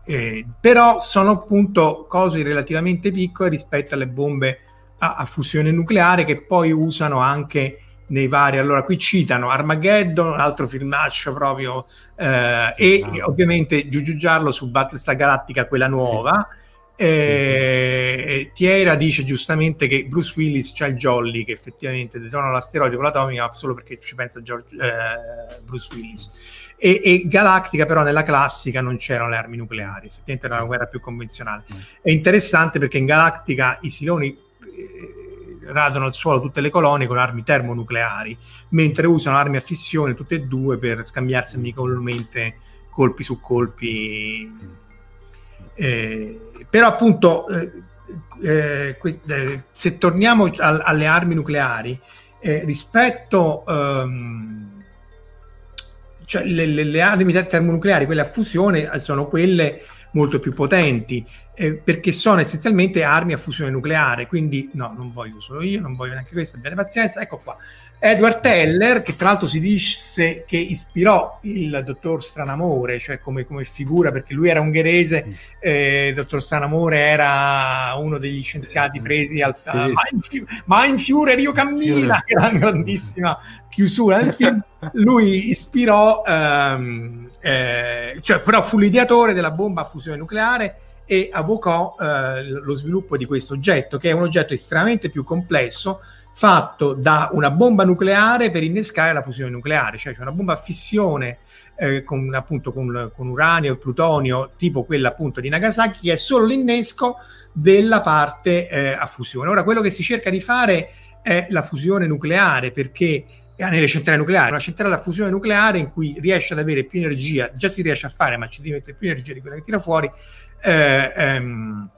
S1: eh, però sono appunto cose relativamente piccole rispetto alle bombe a, a, fusione nucleare che poi usano anche nei vari. Allora, qui citano Armageddon, un altro filmaccio proprio, eh, e ah. ovviamente Giugiu su Battlestar Galactica, quella nuova. Sì. Eh, Tiera dice giustamente che Bruce Willis c'ha il Jolly che effettivamente detona l'asteroide con l'atomica solo perché ci pensa George, eh, Bruce Willis e, e, Galactica però nella classica non c'erano le armi nucleari effettivamente era una guerra più convenzionale mm. è interessante perché in Galactica i siloni radono al suolo tutte le colonie con armi termonucleari, mentre usano armi a fissione tutte e due per scambiarsi amichevolmente colpi su colpi. Eh, però appunto, eh, eh, eh se torniamo al, alle armi nucleari, eh, rispetto... Um, cioè le, le, le, armi termonucleari, quelle a fusione, sono quelle molto più potenti eh, perché sono essenzialmente armi a fusione nucleare, quindi no, non voglio solo io, non voglio neanche questo, abbiate pazienza, ecco qua. Edward Teller, che tra l'altro si dice che ispirò il dottor Stranamore, cioè come, come figura, perché lui era ungherese, mm. eh, il dottor Stranamore era uno degli scienziati presi al sì. Mein Führer, Rio Cammina, che era una grandissima chiusura del film. Lui ispirò, ehm, eh, cioè però fu l'ideatore della bomba a fusione nucleare e avvocò eh, lo sviluppo di questo oggetto, che è un oggetto estremamente più complesso, fatto da una bomba nucleare per innescare la fusione nucleare, cioè c'è una bomba a fissione eh, con, appunto, con, con, uranio e plutonio, tipo quella appunto di Nagasaki, che è solo l'innesco della parte eh, a fusione. Ora, quello che si cerca di fare è la fusione nucleare, perché nelle centrali nucleari, una centrale a fusione nucleare in cui riesce ad avere più energia, già si riesce a fare, ma ci deve mettere più energia di quella che tira fuori, eh, ehm,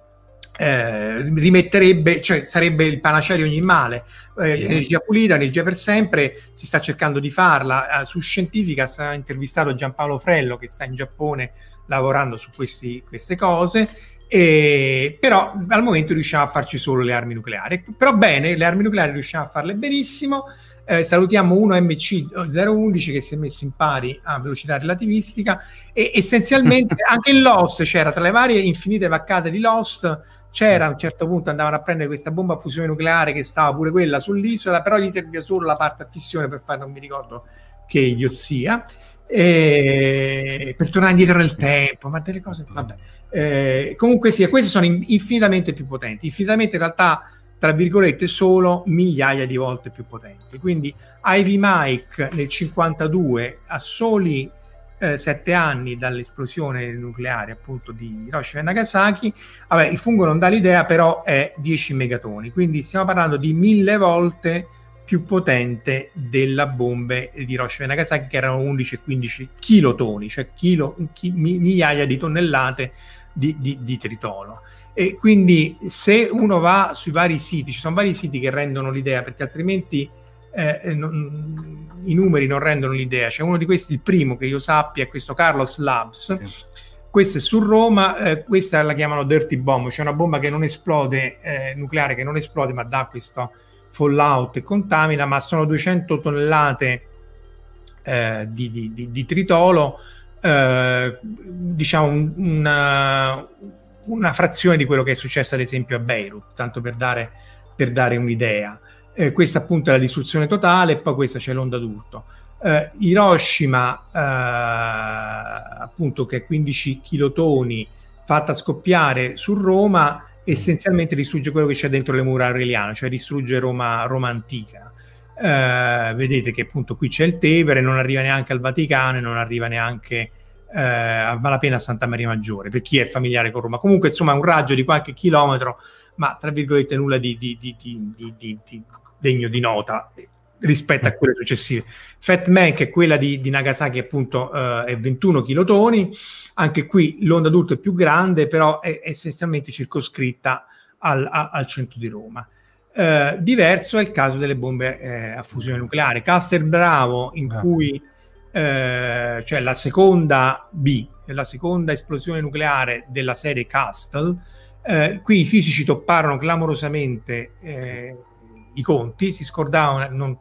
S1: eh, rimetterebbe, cioè sarebbe il panacea di ogni male. Eh, yeah. Energia pulita, energia per sempre, si sta cercando di farla. Eh, su Scientifica ha intervistato Giampaolo Frello che sta in Giappone lavorando su questi, queste cose. E, però al momento riusciamo a farci solo le armi nucleari. Però bene, le armi nucleari riusciamo a farle benissimo. Eh, salutiamo 1MC011 che si è messo in pari a velocità relativistica e essenzialmente anche in Lost c'era tra le varie infinite vaccate di Lost c'era a un certo punto andavano a prendere questa bomba a fusione nucleare che stava pure quella sull'isola però gli serviva solo la parte a fissione per fare non mi ricordo che idiozia e per tornare indietro nel tempo ma delle cose vabbè. Eh, comunque sì queste sono infinitamente più potenti. Infinitamente in realtà tra virgolette, solo migliaia di volte più potenti. Quindi Ivy Mike nel 52, a soli eh, sette anni dall'esplosione nucleare appunto di Hiroshima e Nagasaki, vabbè, il fungo non dà l'idea, però è 10 megatoni, quindi stiamo parlando di mille volte più potente della bombe di Hiroshima e Nagasaki che erano 11 e 15 kilotoni, cioè chilo, chi, migliaia di tonnellate di, di, di tritolo. E quindi se uno va sui vari siti, ci sono vari siti che rendono l'idea, perché altrimenti eh, non, i numeri non rendono l'idea. C'è uno di questi, il primo che io sappia, è questo Carlos Labs. Sì. Questa è su Roma, eh, questa la chiamano Dirty Bomb, cioè una bomba che non esplode, eh, nucleare che non esplode, ma dà questo fallout e contamina, ma sono 200 tonnellate eh, di, di, di, di, tritolo, eh, diciamo un, una, una, frazione di quello che è successo ad esempio a Beirut, tanto per dare, per dare un'idea. Eh, questa appunto è la distruzione totale e poi questa c'è l'onda d'urto. Eh, Hiroshima, eh, appunto che è 15 kilotoni, fatta scoppiare su Roma, essenzialmente distrugge quello che c'è dentro le mura aureliane, cioè distrugge Roma, Roma antica. Eh, vedete che appunto qui c'è il Tevere, non arriva neanche al Vaticano e non arriva neanche eh, a malapena a Santa Maria Maggiore, per chi è familiare con Roma. Comunque, insomma, un raggio di qualche chilometro, ma tra virgolette nulla di, di, di, di degno di nota rispetto a quelle successive. Fat Man, che è quella di, di Nagasaki, appunto, eh, è 21 kilotoni. Anche qui l'onda d'urto è più grande, però è, è essenzialmente circoscritta al, a, al centro di Roma. Eh, diverso è il caso delle bombe eh, a fusione nucleare. Castel Bravo, in ah. cui eh, cioè la seconda B, la seconda esplosione nucleare della serie Castle, eh, qui i fisici topparono clamorosamente eh, i conti, si scordavano, non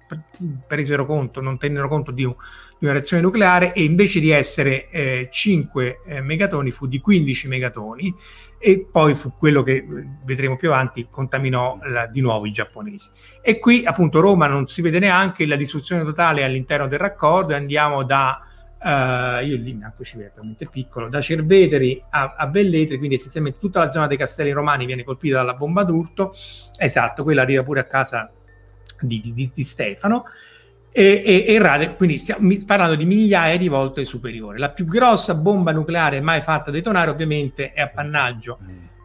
S1: presero conto, non tennero conto di, un, di una reazione nucleare e invece di essere eh, 5 eh, megatoni fu di 15 megatoni e poi fu quello che vedremo più avanti contaminò la, di nuovo i giapponesi. E qui appunto Roma non si vede neanche la distruzione totale all'interno del raccordo e andiamo da Uh, io lì Nacco ci vedo veramente piccolo, da Cerveteri a, a, Velletri, quindi essenzialmente tutta la zona dei castelli romani viene colpita dalla bomba d'urto, esatto, quella arriva pure a casa di, di, di Stefano, e, e, e rade, quindi stiamo parlando di migliaia di volte superiore. La più grossa bomba nucleare mai fatta detonare ovviamente è appannaggio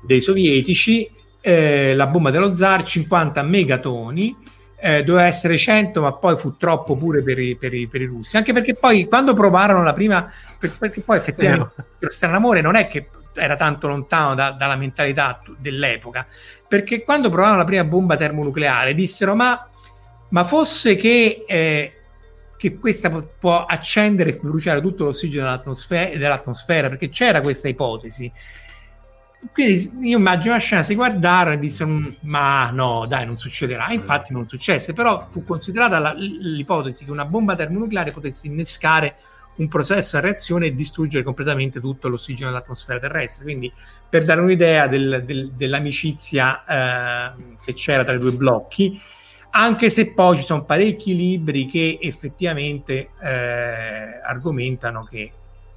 S1: dei sovietici, eh, la bomba dello zar, 50 megatoni, eh, doveva essere 100, ma poi fu troppo pure per i, per, i, per i, russi. Anche perché poi quando provarono la prima, per, perché poi effettivamente il stranamore non è che era tanto lontano da, dalla mentalità dell'epoca, perché quando provarono la prima bomba termonucleare dissero ma, ma fosse che, eh, che questa può accendere e bruciare tutto l'ossigeno dell'atmosfera, dell'atmosfera, perché c'era questa ipotesi. Quindi io immagino la scena, si guardarono e dissero mm, ma no dai non succederà. Infatti non successe però fu considerata la, l'ipotesi che una bomba termonucleare potesse innescare un processo a reazione e distruggere completamente tutto l'ossigeno dell'atmosfera terrestre. Quindi per dare un'idea del, del, dell'amicizia eh, che c'era tra i due blocchi anche se poi ci sono parecchi libri che effettivamente eh, argomentano che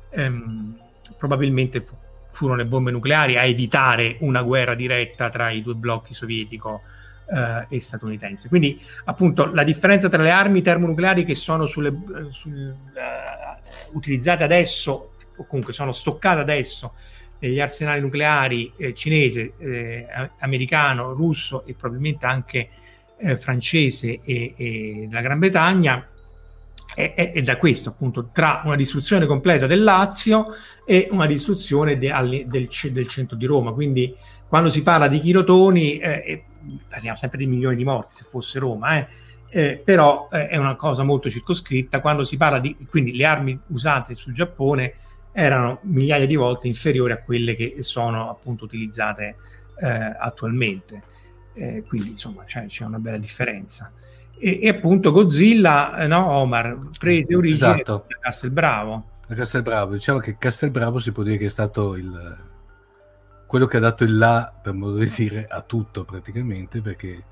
S1: ehm, probabilmente fu furono le bombe nucleari a evitare una guerra diretta tra i due blocchi sovietico eh, e statunitense. Quindi, appunto, la differenza tra le armi termonucleari che sono sulle, sul, uh, utilizzate adesso, o comunque sono stoccate adesso negli arsenali nucleari eh, cinese, eh, americano, russo e probabilmente anche eh, francese e, e della Gran Bretagna, è, è, è, da questo appunto tra una distruzione completa del Lazio e una distruzione de, al, del, del, centro di Roma. Quindi quando si parla di chilotoni eh, parliamo sempre di milioni di morti se fosse Roma eh, eh, però eh, è una cosa molto circoscritta. Quando si parla di quindi le armi usate sul Giappone erano migliaia di volte inferiori a quelle che sono appunto utilizzate eh, attualmente eh, quindi insomma c'è, c'è una bella differenza e, e appunto Godzilla, eh, no, Omar, prese origine esatto. da Castelbravo.
S2: Da Castelbravo, diciamo che Castelbravo si può dire che è stato il, quello che ha dato il là, per modo di dire, a tutto praticamente, perché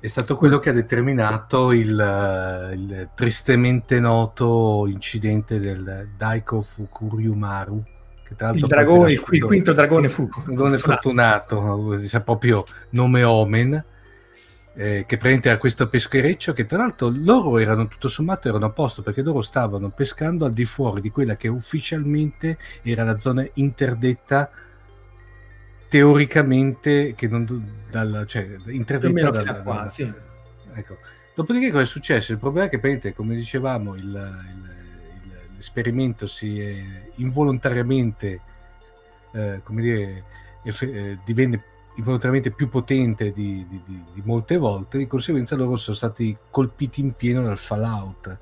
S2: è stato quello che ha determinato il, il tristemente noto incidente del Daiko Fukuryumaru,
S1: il, dragone, il, il quinto dragone fu
S2: dragone fortunato, fortunato proprio nome omen, eh, che prende a questo peschereccio che tra l'altro loro erano tutto sommato erano a posto perché loro stavano pescando al di fuori di quella che ufficialmente era la zona interdetta teoricamente che non dal, cioè, interdetta dalla,
S1: qua, dalla, sì.
S2: ecco. dopodiché cosa è successo? il problema è che prende, come dicevamo il, il, l'esperimento si è involontariamente eh, come dire eh, divenne involontariamente più potente di, di, di, di, molte volte, di conseguenza loro sono stati colpiti in pieno dal fallout.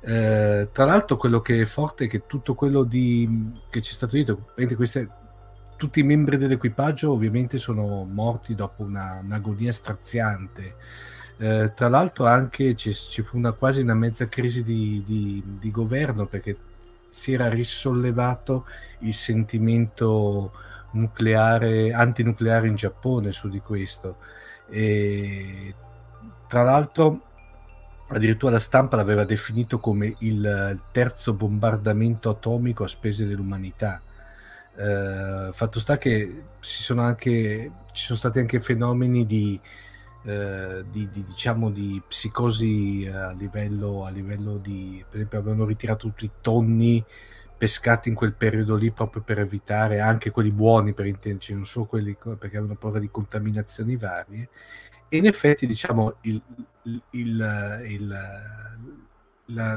S2: Eh, tra l'altro quello che è forte è che tutto quello di, che ci è stato detto, queste, tutti i membri dell'equipaggio ovviamente sono morti dopo una, un'agonia straziante. Eh, tra l'altro anche ci, ci, fu una quasi una mezza crisi di, di, di governo perché si era risollevato il sentimento nucleare, antinucleare in Giappone su di questo. E, tra l'altro, addirittura la stampa l'aveva definito come il terzo bombardamento atomico a spese dell'umanità. Eh, fatto sta che sono, anche, ci sono stati anche fenomeni di, eh, di, di, diciamo, di psicosi a livello, a livello di per esempio avevano ritirato tutti i tonni pescati in quel periodo lì proprio per evitare anche quelli buoni per intenderci, non solo quelli perché avevano paura di contaminazioni varie. E in effetti, diciamo, il, il, il, la, la,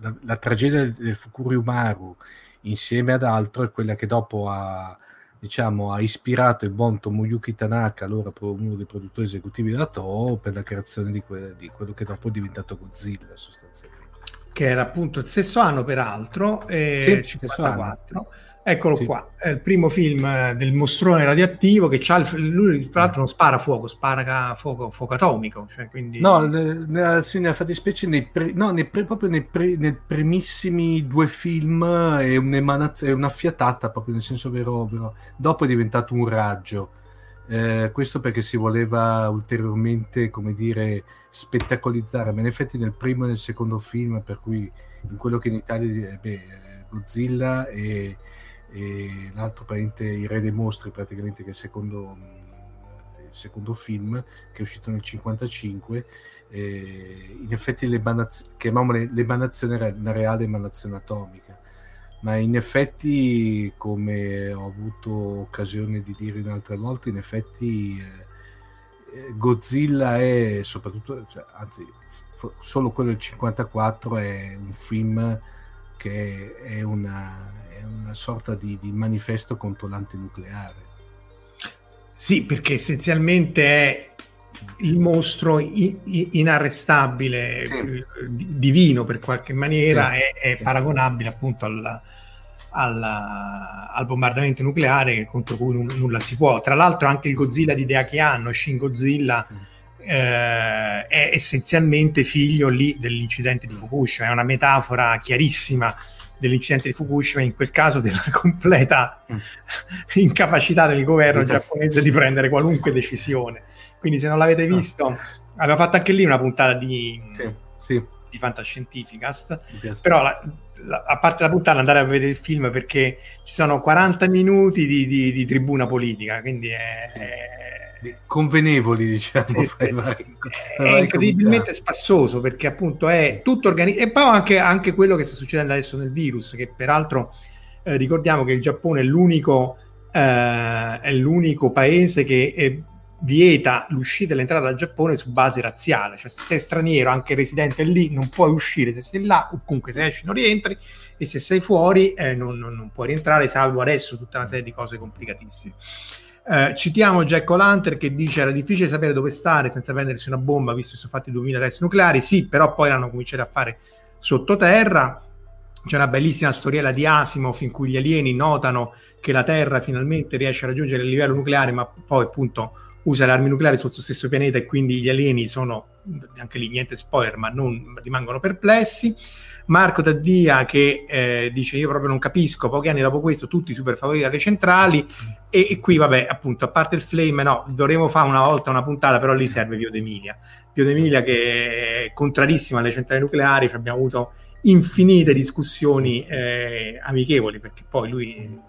S2: la, la, tragedia del Fukuri Umaru insieme ad altro è quella che dopo ha, diciamo, ha ispirato il buon Tomoyuki Tanaka, allora uno dei produttori esecutivi della Toho, per la creazione di, que- di quello che dopo è diventato Godzilla sostanzialmente
S1: che era appunto il stesso anno peraltro, eh, sì, 54. Eccolo sì. qua, è il primo film eh, del mostrone radioattivo che c'ha il, lui tra l'altro non spara fuoco, spara fuoco, fuoco atomico. Cioè quindi...
S2: No, nella, nella fattispecie nei pre, no, nei pre, proprio nei, pre, nei, primissimi due film è, è una fiatata proprio nel senso vero, vero. Dopo è diventato un raggio eh, questo perché si voleva ulteriormente, come dire, spettacolizzare, ma in effetti nel primo e nel secondo film, per cui in quello che in Italia eh, beh, Godzilla e, e l'altro parente, Il Re dei Mostri, praticamente, che è il secondo, il secondo film, che è uscito nel 1955, eh, in effetti l'emanaz- chiamiamole l'emanazione una reale emanazione atomica ma in effetti, come ho avuto occasione di dire in altre volte, in effetti eh, eh Godzilla è soprattutto, cioè, anzi, f- solo quello del 54 è un film che è una, è una sorta di, di manifesto contro l'antinucleare.
S1: Sì, perché essenzialmente è il mostro inarrestabile, sì. Eh, divino per qualche maniera, sì. è, è, paragonabile appunto al, al, al, bombardamento nucleare contro cui n- nulla si può. Tra l'altro anche il Godzilla di Deaki Anno, Shin Godzilla, eh, è essenzialmente figlio lì dell'incidente di Fukushima, è una metafora chiarissima dell'incidente di Fukushima, in quel caso della completa mm. incapacità del governo giapponese di prendere qualunque decisione. Quindi se non l'avete visto, aveva fatto anche lì una puntata di, sì, sì. di Fantascientificast, però la, la, a parte la puntata andare a vedere il film perché ci sono 40 minuti di, di, di tribuna politica, quindi è... Sì. è
S2: convenevoli diciamo sì,
S1: sì. Vari, è incredibilmente spassoso perché appunto è tutto organizzato e poi anche, anche, quello che sta succedendo adesso nel virus che peraltro eh, ricordiamo che il Giappone è l'unico, eh, è l'unico paese che è vieta l'uscita e l'entrata dal Giappone su base razziale, cioè se sei straniero, anche residente lì, non puoi uscire se sei là, o comunque se esci non rientri, e se sei fuori eh, non, non, non, puoi rientrare, salvo adesso tutta una serie di cose complicatissime. Eh, citiamo Jack O'Lantern che dice era difficile sapere dove stare senza prendersi una bomba visto che sono fatti 2000 test nucleari, sì, però poi l'hanno cominciato a fare sottoterra. C'è una bellissima storiella di Asimov in cui gli alieni notano che la Terra finalmente riesce a raggiungere il livello nucleare, ma poi appunto usa le armi nucleari sul suo stesso pianeta e quindi gli alieni sono, anche lì niente spoiler, ma non rimangono perplessi. Marco Taddia che eh, dice io proprio non capisco, pochi anni dopo questo tutti super favoriti alle centrali e, e, qui vabbè appunto a parte il flame no, dovremo fare una volta una puntata però lì serve Pio D'Emilia Pio D'Emilia che è contrarissima alle centrali nucleari abbiamo avuto infinite discussioni eh, amichevoli perché poi lui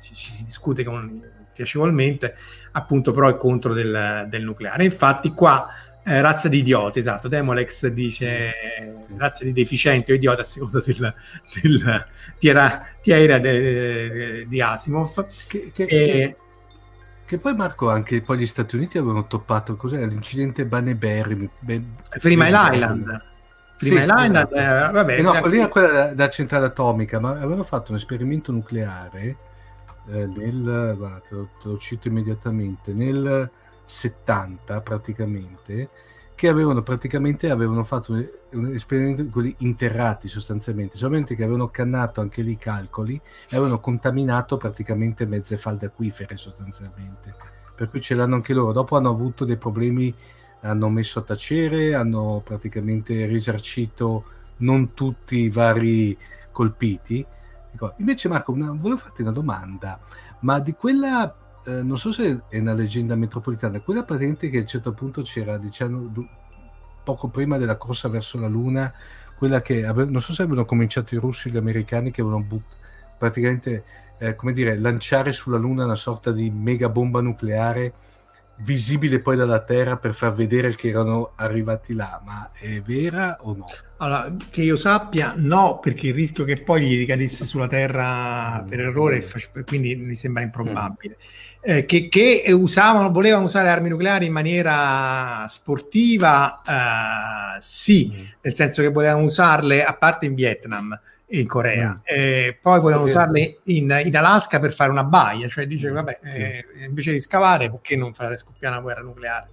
S1: ci, ci si discute con piacevolmente, appunto però è contro del, del nucleare. Infatti qua eh, razza di idioti, esatto, Demolex dice sì. razza di deficienti o idiota a seconda del, del tiera, tiera di Asimov.
S2: Che, che, e, che, che, poi Marco anche poi gli Stati Uniti avevano toppato cos'era l'incidente Baneberry
S1: Prima Island. Prima sì, Island, esatto. eh, vabbè,
S2: eh no, quella, quella da centrale atomica, ma avevano fatto un esperimento nucleare eh, nel, guarda, te, lo, te lo cito immediatamente, nel 70 praticamente, che avevano praticamente avevano fatto un, un esperimento quelli interrati sostanzialmente, solamente che avevano cannato anche lì i calcoli e avevano contaminato praticamente mezze falde acquifere sostanzialmente. Per cui ce l'hanno anche loro. Dopo hanno avuto dei problemi, hanno messo a tacere, hanno praticamente risarcito non tutti i vari colpiti. Invece Marco, una, volevo farti una domanda, ma di quella eh, non so se è una leggenda metropolitana, quella praticamente che a un certo punto c'era, diciamo, poco prima della corsa verso la Luna, quella che ave- non so se avevano cominciato i russi e gli americani che avevano but- praticamente, eh, come dire, lanciare sulla Luna una sorta di mega bomba nucleare visibile poi dalla Terra per far vedere che erano arrivati là, ma è vera o no?
S1: Allora, che io sappia, no, perché il rischio che poi gli ricadesse sulla Terra per errore, quindi mi sembra improbabile. Mm eh, che, che, usavano, volevano usare armi nucleari in maniera sportiva, eh, sì, mm. nel senso che volevano usarle a parte in Vietnam in Corea, eh, poi volevano usarle in, in, Alaska per fare una baia, cioè dice, mm. vabbè. Eh, invece di scavare, perché non fare scoppiare una guerra nucleare?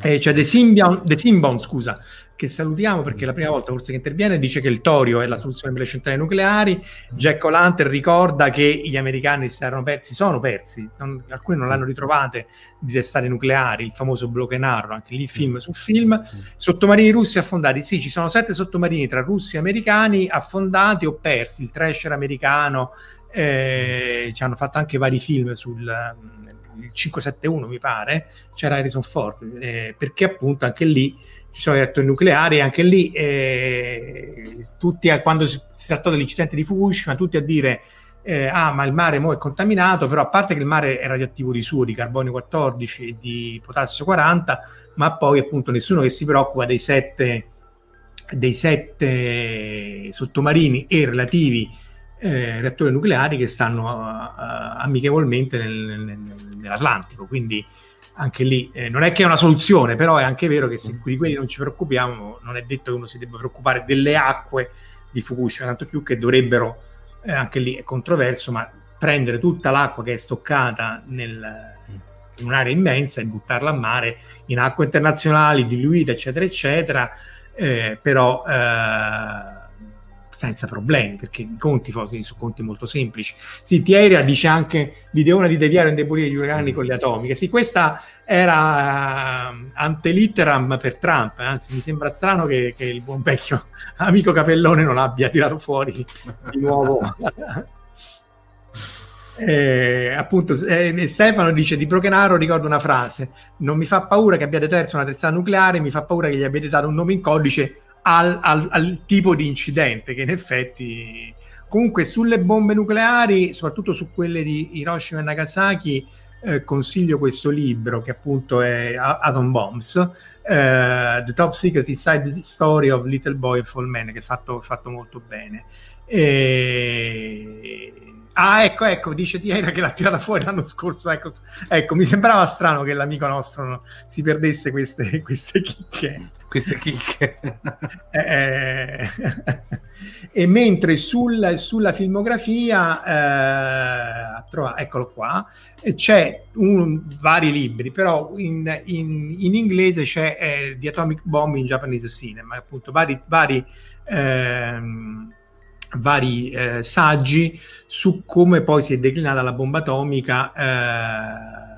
S1: Eh, cioè The Symbion, The Symbion, scusa, che salutiamo perché è la prima volta forse che interviene, dice che il torio è la soluzione per le centrali nucleari. Jack O'Lantern ricorda che gli americani si erano persi, sono persi, non, alcuni non l'hanno ritrovate di testate nucleari, il famoso Broken Arrow, anche lì film su film. Sottomarini russi affondati, sì, ci sono sette sottomarini tra russi e americani affondati o persi, il trasher americano, eh, ci hanno fatto anche vari film sul il 571 mi pare, c'era Harrison Ford, eh, perché appunto anche lì ci sono reattori nucleari, anche lì eh, tutti a, quando si, si trattò dell'incidente di Fukushima, tutti a dire eh, ah ma il mare mo è contaminato, però a parte che il mare è radioattivo di suo, di carbonio 14 e di potassio 40, ma poi appunto nessuno che si preoccupa dei sette, dei sette sottomarini e relativi eh, reattori nucleari che stanno uh, amichevolmente nel, nel, nell'Atlantico, quindi anche lì eh, non è che è una soluzione, però è anche vero che se di quelli non ci preoccupiamo, non è detto che uno si debba preoccupare delle acque di Fukushima, tanto più che dovrebbero, eh, anche lì è controverso, ma prendere tutta l'acqua che è stoccata nel, in un'area immensa e buttarla a mare in acque internazionali, diluite, eccetera, eccetera, eh, però eh, senza problemi, perché i conti sono conti molto semplici. Sì, Thierry dice anche l'ideona di deviare e indebolire gli urani con le atomiche. Sì, questa era uh, antelitteram per Trump, anzi mi sembra strano che, che, il buon vecchio amico Capellone non abbia tirato fuori di nuovo. Eh, appunto eh, Stefano dice di Brokenaro ricordo una frase non mi fa paura che abbiate terzo una testata nucleare mi fa paura che gli abbiate dato un nome in codice al, al, al tipo di incidente che in effetti comunque sulle bombe nucleari, soprattutto su quelle di Hiroshima e Nagasaki, eh, consiglio questo libro che appunto è Atom Bombs, eh, The Top Secret Inside Story of Little Boy and Fall Man, che è fatto, fatto molto bene. E Ah, ecco, ecco, dice Tiera che l'ha tirata fuori l'anno scorso. Ecco, ecco, mi sembrava strano che l'amico nostro no, si perdesse queste, queste chicche.
S2: Queste chicche.
S1: eh, e mentre sul, sulla filmografia, eh, trova, eccolo qua, c'è un, vari libri, però in, in, in inglese c'è eh, The Atomic Bomb in Japanese Cinema, appunto vari... vari ehm, vari eh, saggi su come poi si è declinata la bomba atomica eh,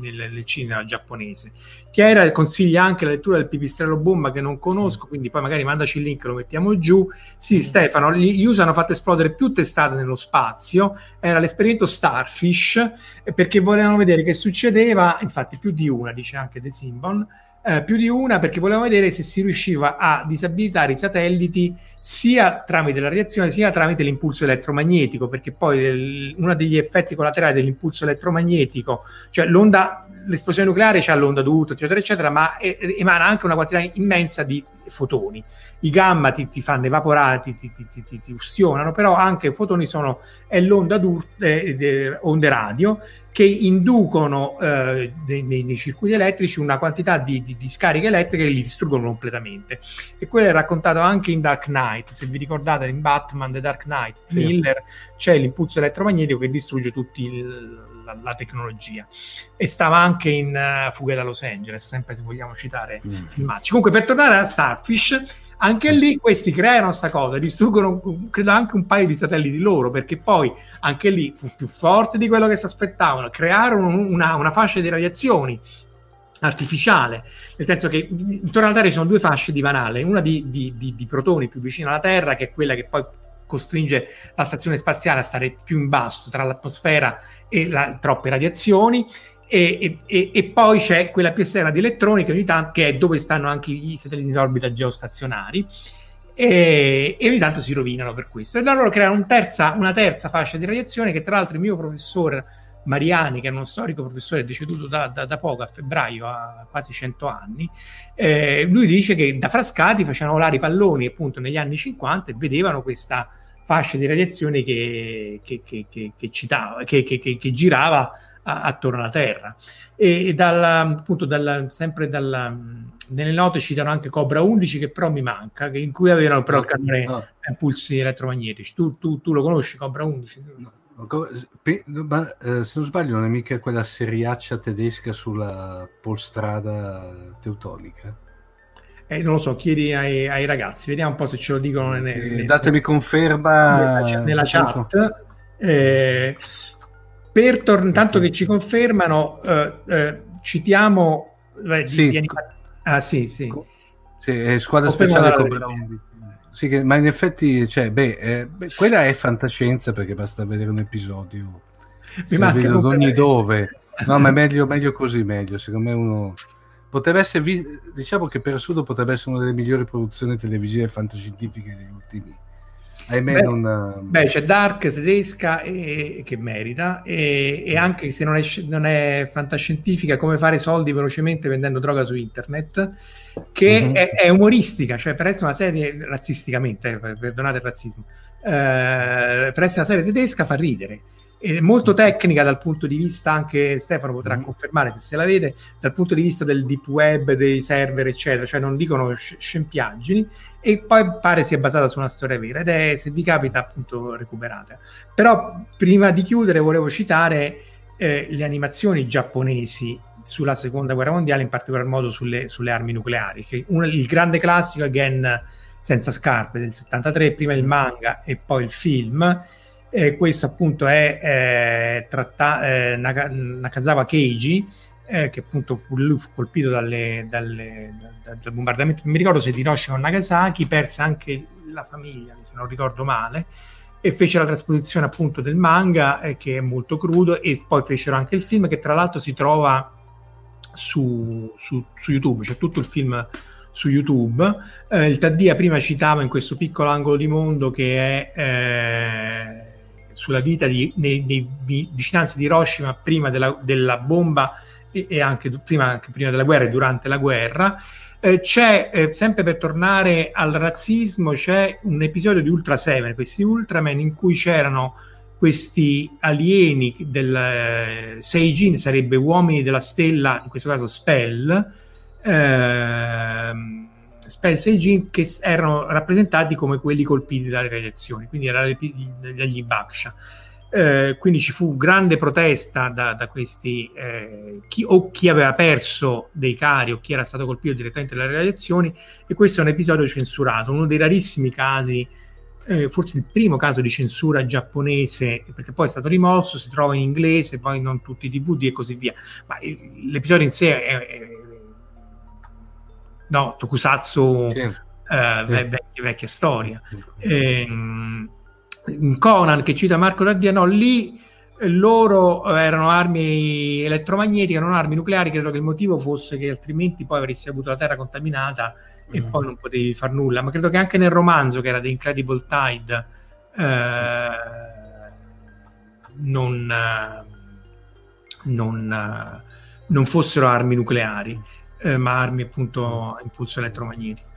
S1: nel, nel, cinema giapponese. Chiara consiglia anche la lettura del pipistrello bomba che non conosco, quindi poi magari mandaci il link, lo mettiamo giù. Sì, mm. Stefano, gli USA hanno fatto esplodere più testate nello spazio, era l'esperimento Starfish, eh, perché volevano vedere che succedeva, infatti più di una, dice anche De Simbon, eh, più di una perché volevamo vedere se si riusciva a disabilitare i satelliti sia tramite la radiazione sia tramite l'impulso elettromagnetico, perché poi uno degli effetti collaterali dell'impulso elettromagnetico, cioè l'onda, l'esplosione nucleare c'ha l'onda d'urto, eccetera, eccetera, ma emana anche una quantità immensa di fotoni. I gamma ti, ti fanno evaporare, ti, ti, ti, ti, ustionano, però anche i fotoni sono è l'onda d'urto, eh, onde radio che inducono eh, nei, nei, circuiti elettrici una quantità di, di, di, scariche elettriche che li distruggono completamente. E quello è raccontato anche in Dark Knight. Se vi ricordate in Batman The Dark Knight,
S2: Sì.
S1: Miller, c'è l'impulso elettromagnetico che distrugge tutta la, la tecnologia. E stava anche in eh, Fuga da Los Angeles, sempre se vogliamo citare
S2: Mm.
S1: filmacci. Comunque, per tornare a Starfish, anche lì questi creano sta cosa, distruggono credo anche un paio di satelliti loro, perché poi anche lì fu più forte di quello che si aspettavano, crearono una, una fascia di radiazioni artificiale, nel senso che intorno alla Terra ci sono due fasce di vanale, una di, di- di- di protoni più vicino alla Terra, che è quella che poi costringe la stazione spaziale a stare più in basso tra l'atmosfera e la- troppe radiazioni, e, e- e- poi c'è quella più esterna di elettroni che ogni tanto che è dove stanno anche i satelliti in orbita geostazionari e, e ogni tanto si rovinano per questo. E allora creano un terza- una terza fascia di radiazione che tra l'altro il mio professore Mariani che è uno storico professore deceduto da, da- da poco a febbraio a quasi 100 anni eh, lui dice che da Frascati facevano volare i palloni appunto negli anni 50 e vedevano questa fascia di radiazione che, che, che, che- che citava, che, che- che- che girava a- attorno alla Terra. E, e dalla- appunto dalla- sempre dalla, nelle note citano anche Cobra 11 che però mi manca, che- in cui avevano però il cannone
S2: No,
S1: impulsi elettromagnetici. Tu, tu- tu lo conosci Cobra 11?
S2: no, eh, se non sbaglio non è mica quella seriaccia tedesca sulla polstrada teutonica.
S1: Eh, non lo so, chiedi ai, ai ragazzi, vediamo un po' se ce lo dicono nel-
S2: Eh,
S1: nel-
S2: datemi conferma
S1: nella, nella
S2: Facciamo-
S1: chat. Eh, per tor- intanto che ci confermano, eh, eh, citiamo eh, di-
S2: Sì.
S1: di anima- ah, sì, sì.
S2: Sì, è squadra speciale
S1: regia.
S2: 11. Sì, che- ma in effetti, cioè, beh, eh, beh, quella è fantascienza perché basta vedere un episodio
S1: Mi manca
S2: ad ogni dove. No, ma è meglio, meglio così, meglio. Secondo me uno potrebbe essere, vi- diciamo che per assurdo potrebbe essere una delle migliori produzioni televisive fantascientifiche degli ultimi. Ahimè,
S1: Beh,
S2: non...
S1: Beh, c'è Dark tedesca e- che merita, e, e anche se non è, non è fantascientifica, come fare soldi velocemente vendendo droga su internet, che
S2: Mhm.
S1: è, è umoristica, cioè per essere una serie razzisticamente, eh, per- perdonate il razzismo, eh, per essere una serie tedesca fa ridere. È molto tecnica dal punto di vista, anche Stefano potrà
S2: Mhm.
S1: confermare se se la vede, dal punto di vista del deep web, dei server, eccetera, cioè non dicono sc- scempiaggini, e poi pare sia basata su una storia vera. Ed è se vi capita appunto recuperate. Però prima di chiudere volevo citare eh, le animazioni giapponesi sulla seconda guerra mondiale in particolar modo sulle, sulle armi nucleari che un- il grande classico è Gen senza scarpe del 73 prima il manga e poi il film Eh, questo appunto è eh, tratta- eh, Naka- Nakazawa Keiji eh, che appunto fu, lui fu colpito dalle, dalle- da- dal bombardamento, non mi ricordo se di Hiroshima o Nagasaki, perse anche la famiglia, se non ricordo male, e fece la trasposizione appunto del manga, eh, che è molto crudo, e poi fecero anche il film, che tra l'altro si trova su, su- su YouTube, c'è tutto il film su YouTube. Eh, il Taddia prima citava in questo piccolo angolo di mondo che è eh, sulla vita di, nei, nei vi- vicinanze di Hiroshima prima della, della bomba e, e anche prima, anche prima della guerra e durante la guerra. Eh, c'è, eh, sempre per tornare al razzismo, c'è un episodio di Ultra 7, questi Ultraman in cui c'erano questi alieni del eh, Seijin, sarebbe uomini della stella, in questo caso Spell, ehm, Spell Seijin, che s- erano rappresentati come quelli colpiti dalle radiazioni, quindi dagli Baksha. Eh, quindi ci fu grande protesta da, da questi eh, chi, o chi aveva perso dei cari o chi era stato colpito direttamente dalle radiazioni e questo è un episodio censurato uno dei rarissimi casi eh, forse il primo caso di censura giapponese perché poi è stato rimosso si trova in inglese poi non tutti i DVD e così via ma eh, l'episodio in sé è, è no Tokusatsu
S2: Sì.
S1: eh,
S2: Sì.
S1: vecchia, vecchia storia Ehm, in Conan che cita Marco Daddia, no, lì eh, loro eh, erano armi elettromagnetiche, non armi nucleari. Credo che il motivo fosse che altrimenti poi avresti avuto la terra contaminata e
S2: Mm.
S1: poi non potevi far nulla. Ma credo che anche nel romanzo che era The Incredible Tide eh, non, eh, non, non fossero armi nucleari, eh, ma armi appunto a impulso elettromagnetico.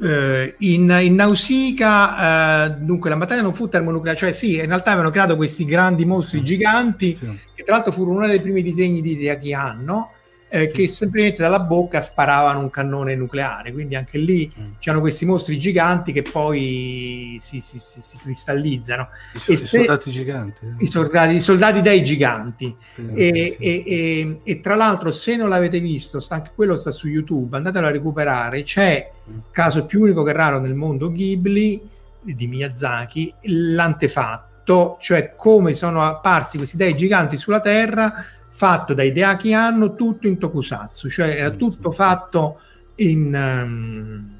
S1: Eh, in, in Nausicaa, eh, dunque, la battaglia non fu termonucleare, cioè sì, in realtà avevano creato questi grandi mostri
S2: Mm.
S1: giganti,
S2: Sì.
S1: che tra l'altro furono uno dei primi disegni di Hideaki Anno, eh, che semplicemente dalla bocca sparavano un cannone nucleare. Quindi anche lì
S2: Mm.
S1: c'erano questi mostri giganti che poi si, si- si- si cristallizzano.
S2: I, so- i
S1: se-
S2: soldati giganti. eh.
S1: I soldati, i soldati dei giganti.
S2: Sì,
S1: E,
S2: sì.
S1: e- e- e tra l'altro, se non l'avete visto, sta anche quello sta su YouTube, andatelo a recuperare. C'è
S2: Mm.
S1: caso più unico che raro nel mondo Ghibli di Miyazaki, l'antefatto, cioè come sono apparsi questi dei giganti sulla Terra, fatto dai Deaki Anno, tutto in tokusatsu, cioè era tutto fatto in, ehm,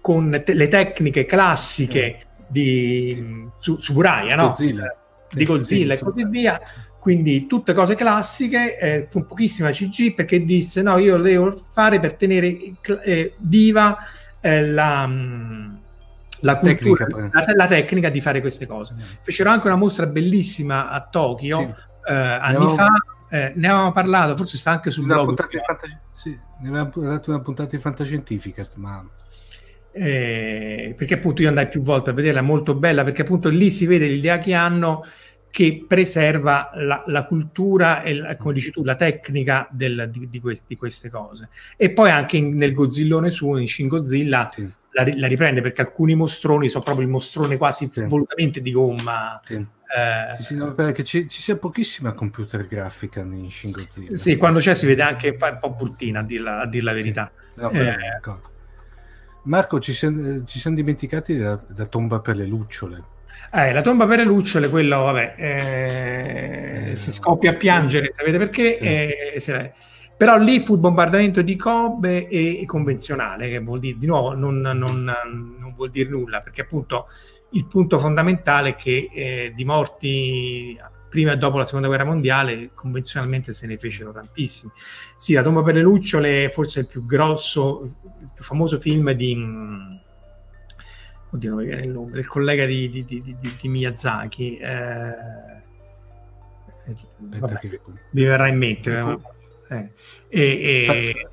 S1: con te- le tecniche classiche di su, Tsuburaya, no?
S2: Godzilla.
S1: di Godzilla
S2: Sì,
S1: e così via. Quindi tutte cose classiche, eh, con pochissima CG, perché disse no, io devo fare per tenere eh, viva eh, la, mh, la cultura,
S2: Tecnica,
S1: la, la tecnica di fare queste cose. Fecero anche una mostra bellissima a Tokyo
S2: Sì.
S1: eh, anni
S2: avevamo-
S1: fa, eh, ne avevamo parlato, forse sta anche sul
S2: Una
S1: blog.
S2: fantasci- sì, ne avevamo dato una puntata di fantascientifica, ma
S1: eh, perché appunto io andai più volte a vederla, è molto bella, perché appunto lì si vede l'idea che hanno che preserva la, la cultura e, la- come dici tu, la tecnica del- di, di que- di queste cose. E poi anche in- nel Godzillone suo, in Shin Godzilla,
S2: sì,
S1: la, la riprende perché alcuni mostroni sono proprio il mostrone quasi
S2: Sì.
S1: volutamente di gomma.
S2: sì.
S1: eh,
S2: Sì, sì, no, perché ci, ci sia pochissima computer grafica in Shin Godzilla.
S1: sì, quando c'è si vede anche un po' bruttina, a dir la, a dir la verità.
S2: No,
S1: Eh.
S2: Marco, ci siamo, ci siamo dimenticati della, della tomba per le lucciole.
S1: Eh, la tomba per le lucciole, quello, vabbè, eh,
S2: Eh,
S1: si scoppia a piangere, sapete perché?
S2: Sì.
S1: Però lì fu il bombardamento di Kobe e, e convenzionale, che vuol dire, di nuovo, non, non- non vuol dire nulla, perché appunto il punto fondamentale è che eh, di morti prima e dopo la seconda guerra mondiale convenzionalmente se ne fecero tantissimi. Sì, la tomba per le lucciole è forse il più grosso, il più famoso film di... mm, Oddio, non mi viene il nome, del collega di, di- di- di- di Miyazaki. eh, vabbè, mi verrà in mente. Eh. E- e-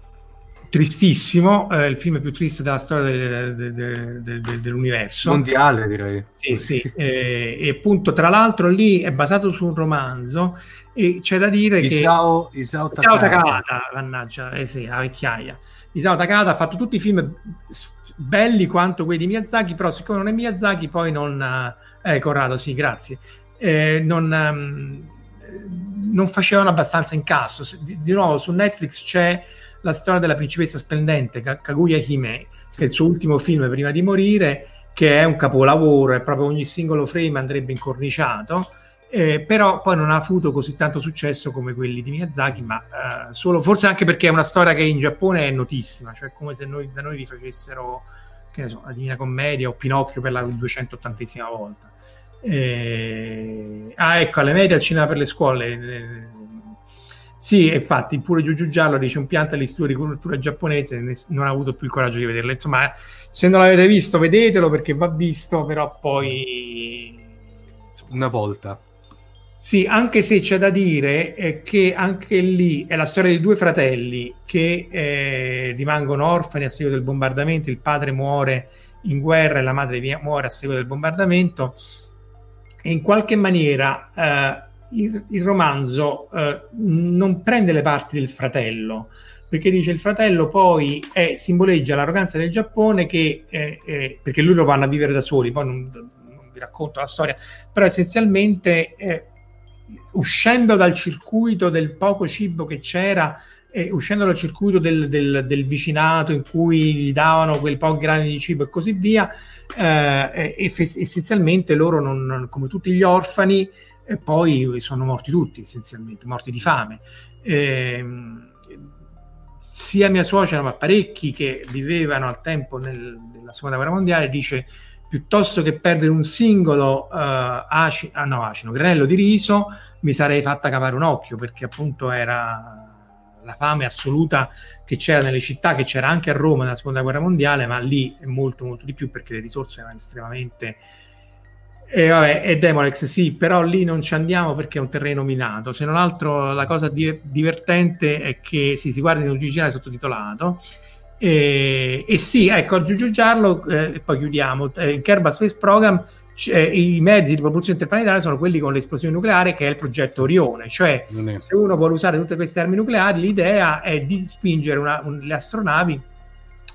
S1: tristissimo, eh, il film più triste della storia del- del- del- dell'universo.
S2: mondiale, direi.
S1: Sì, sì, eh, e appunto tra l'altro lì è basato su un romanzo e c'è da dire che
S2: Isao, Isao
S1: Isao.
S2: Takahata,
S1: mannaggia, eh sì, la vecchiaia. Isao Takahata ha fatto tutti i film belli quanto quelli di Miyazaki, però siccome non è Miyazaki poi non... Eh, Corrado, sì, grazie. Eh, non, eh, non facevano abbastanza incasso. Di, di nuovo su Netflix c'è la storia della principessa splendente, Ka- Kaguya Hime, che è il suo ultimo film prima di morire, che è un capolavoro, è proprio ogni singolo frame andrebbe incorniciato. Eh, però poi non ha avuto così tanto successo come quelli di Miyazaki, ma eh, solo forse anche perché è una storia che in Giappone è notissima, cioè come se noi, da noi rifacessero che ne so, la Divina Commedia o Pinocchio per la 280esima volta. Eh, ah, ecco, alle medie al cinema per le scuole. eh, sì, infatti, pure Giugiu Giallo dice un pianta all'istituto di cultura giapponese, non ha avuto più il coraggio di vederla. Insomma, se non l'avete visto, vedetelo perché va visto, però poi
S2: Una volta.
S1: sì, anche se c'è da dire eh, che anche lì è la storia di due fratelli che eh, rimangono orfani a seguito del bombardamento, il padre muore in guerra e la madre muore a seguito del bombardamento e in qualche maniera eh, il, il romanzo eh, non prende le parti del fratello perché dice il fratello poi è- simboleggia l'arroganza del Giappone che eh, eh, perché lui lo vanno a vivere da soli poi non, non vi racconto la storia però essenzialmente eh, uscendo dal circuito del poco cibo che c'era e uscendo dal circuito del, del- del vicinato in cui gli davano quel po' grani di cibo e così via eh, essenzialmente loro non, come tutti gli orfani e poi sono morti tutti essenzialmente morti di fame. Ehm, sia mia suocera ma parecchi che vivevano al tempo nel- della seconda guerra mondiale dice piuttosto che perdere un singolo eh, aci- ah, no, acino, granello di riso mi sarei fatta cavare un occhio perché appunto era la fame assoluta che c'era nelle città, che c'era anche a Roma nella seconda guerra mondiale, ma lì è molto molto di più perché le risorse erano estremamente e vabbè, e Demolex sì, però lì non ci andiamo perché è un terreno minato. Se non altro, la cosa di- divertente è che sì, si guarda in originale sottotitolato. E, e sì, ecco, aggiungiarlo eh, e poi chiudiamo. Eh, Kerbal Space Program c- i mezzi di propulsione interplanetaria sono quelli con l'esplosione nucleare che è il progetto Orione, cioè se uno vuole usare tutte queste armi nucleari l'idea è di spingere una, un, le astronavi